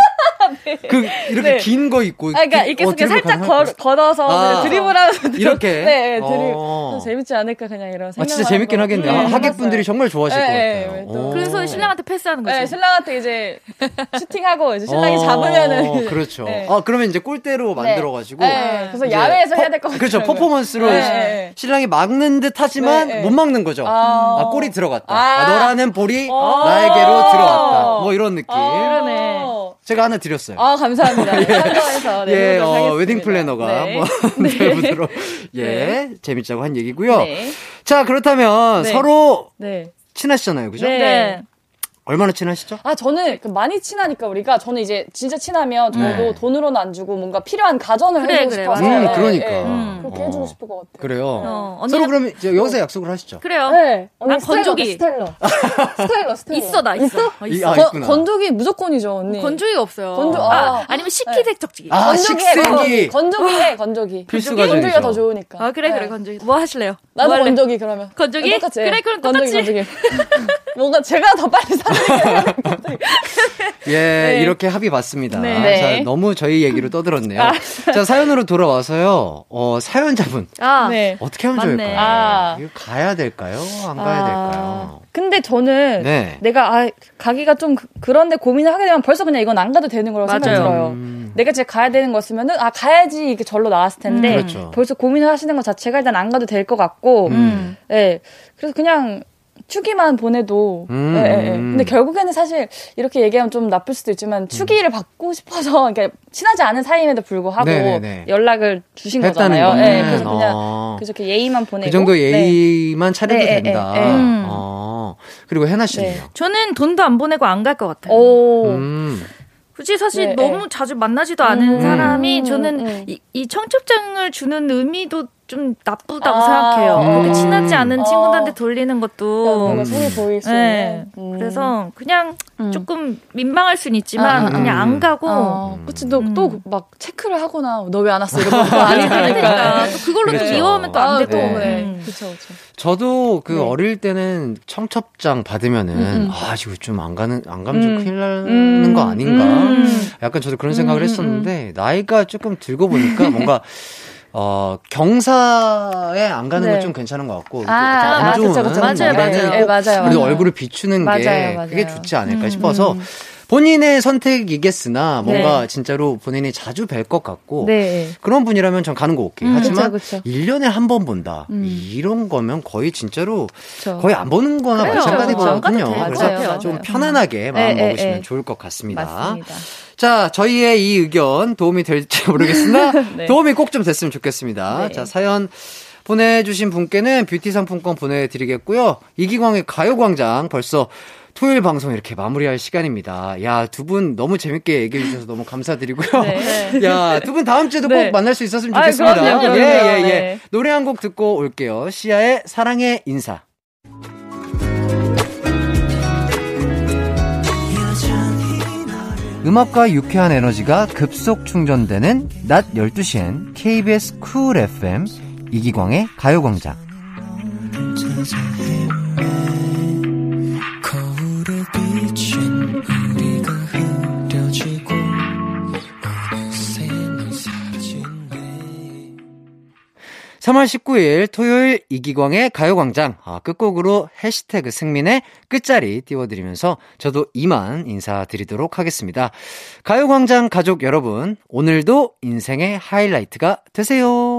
그 이렇게 네. 긴거 입고. 아, 그러니까 기- 이렇게 어, 살짝 걸, 걸어서 아. 드리블하면서 이렇게? 네, 네, 드리블 어. 좀 재밌지 않을까 그냥 이런 아, 생각. 진짜 재밌긴 하겠네요. 아, 하객분들이 정말 좋아하실 네, 것 네, 같아요. 또. 오. 그래서 신랑한테 패스하는 거죠. 네, 신랑한테 이제 슈팅하고 이제 신랑이 어, 잡으면은 그렇죠. 네. 아, 그러면 이제 골대로 만들어가지고. 네, 그래서 야외에서 퍼- 해야 될 것 같아요. 그렇죠. 퍼포먼스로 네, 네. 신랑이 막는 듯 하지만 네, 네. 못 막는 거죠. 아. 아, 골이 들어갔다. 아. 아, 너라는 볼이 어. 나에게로 들어왔다. 뭐 이런 느낌. 그러네. 어. 제가 하나 드렸어요. 아, 감사합니다. 참고해서 네, 예, 해보도록 어, 하겠습니다. 웨딩 플래너가 네. 한번 해보도록 예, 네. 재밌자고 한 얘기고요. 네. 자, 그렇다면 네. 서로 네. 친하시잖아요, 그죠? 네. 네. 얼마나 친하시죠? 아, 저는 그 많이 친하니까 우리가 저는 이제 진짜 친하면 저도 네. 돈으로는 안 주고 뭔가 필요한 가전을 그래, 해주고 그래, 싶어서. 음, 네, 그러니까. 네. 음. 그렇게 어. 해주고 싶을 것 같아요. 그래요. 어, 서로 그러면 이제 여기서 약속을 하시죠. 그래요. 네. 난 건조기. 스텔러. 스텔러, 스텔러. 있어, 나 있어. 어, 이- 있어. 아, 건- 있구나. 건조기 무조건이죠, 언니. 건조기가 없어요. 건조- 아, 아. 아니면 식기세척기. 아, 건조기에 식세기. 건조기. 건조기에 건조기. 필수 건조기가. 더 좋으니까. 아, 그래, 그래, 네. 건조기. 뭐 하실래요? 나도 뭐? 건조기 그러면. 건조기? 똑같이. 그래, 그럼 건조기, 똑같이. 건조기. 뭔가 제가 더 빨리 사는 예, 이렇게 합의 봤습니다. 네. 네. 자, 너무 저희 얘기로 떠들었네요. 자, 사연으로 돌아와서요. 어, 사연자분. 아, 네. 어떻게 하면 맞네. 좋을까요? 아. 이거 가야 될까요? 안 가야 아, 될까요? 근데 저는 네. 내가 아 가기가 좀 그- 그런데 고민을 하게 되면 벌써 그냥 이건 안 가도 되는 거라고 생각이. 들어요. 음. 내가 진짜 가야 되는 거였으면은 아 가야지 이게 절로 나왔을 텐데 음, 그렇죠. 벌써 고민을 하시는 것 자체가 일단 안 가도 될 것 같고, 음. 네. 그래서 그냥 축의만 보내도, 음. 예, 예, 예. 근데 결국에는 사실 이렇게 얘기하면 좀 나쁠 수도 있지만 축의를 받고 싶어서, 그러니까 친하지 않은 사이임에도 불구하고 네네네. 연락을 주신 했다는 거잖아요. 예, 그래서 그냥 어. 그렇게 예의만 보내고 그 정도 네. 예의만 차려도 네, 예, 된다. 예, 예. 음. 어. 그리고 해나 씨는요? 네. 저는 돈도 안 보내고 안 갈 것 같아요. 오. 음. 굳이 사실 네, 너무 네. 자주 만나지도 않은 음. 사람이 저는 음. 이, 이 청첩장을 주는 의미도 좀 나쁘다고 아. 생각해요. 음. 그렇게 친하지 않은 어. 친구들한테 돌리는 것도. 뭔가 손이 보일 수 네. 있는. 음. 그래서 그냥 음. 조금 민망할 수는 있지만 아, 아, 아. 그냥 안 가고 어, 그치, 너, 음. 또, 막, 체크를 하거나, 너 왜 안 왔어? 이런 거 그러니까 아니니까. 또 그걸로 또 그렇죠. 미워하면 또안 아, 되고. 또, 네. 네. 음. 그쵸, 그쵸. 저도 그 네. 어릴 때는 청첩장 받으면은 음, 음. 아 이거 좀안 가는 안 가면 좀 음. 큰일 나는 음. 거 아닌가 음. 약간 저도 그런 생각을 음, 음, 했었는데 나이가 조금 들고 보니까 뭔가 어 경사에 안 가는 네. 건좀 괜찮은 것 같고 아, 안 아, 좋은. 맞아요, 맞아요. 꼭 네, 맞아요. 맞아요. 얼굴을 비추는 게 맞아요, 맞아요. 그게 좋지 않을까 음, 싶어서 음. 본인의 선택이겠으나 뭔가 네. 진짜로 본인이 자주 뵐 것 같고 네. 그런 분이라면 전 가는 거 오케이. 음, 하지만 그쵸, 그쵸. 1년에 한 번 본다. 음. 이런 거면 거의 진짜로 그쵸. 거의 안 보는 거나 그래요. 마찬가지거든요. 그래서 맞아요, 좀. 편안하게 마음 네, 먹으시면 네, 좋을 것 같습니다. 맞습니다. 자, 저희의 이 의견 도움이 될지 모르겠으나 네. 도움이 꼭 좀 됐으면 좋겠습니다. 네. 자, 사연 보내주신 분께는 뷰티 상품권 보내드리겠고요. 이기광의 가요광장 벌써 토요일 방송 이렇게 마무리할 시간입니다. 야, 두 분 너무 재밌게 얘기해 주셔서 너무 감사드리고요. 네. 야, 두 분 다음 주에도 네. 꼭 만날 수 있었으면 좋겠습니다. 그럼요, 그럼요. 예, 예, 예. 네. 노래 한 곡 듣고 올게요. 시아의 사랑의 인사. 음악과 유쾌한 에너지가 급속 충전되는 낮 12시엔 KBS 쿨 FM 이기광의 가요광장. 3월 19일 토요일 이기광의 가요광장 아, 끝곡으로 해시태그 승민의 끝자리 띄워드리면서 저도 이만 인사드리도록 하겠습니다. 가요광장 가족 여러분 오늘도 인생의 하이라이트가 되세요.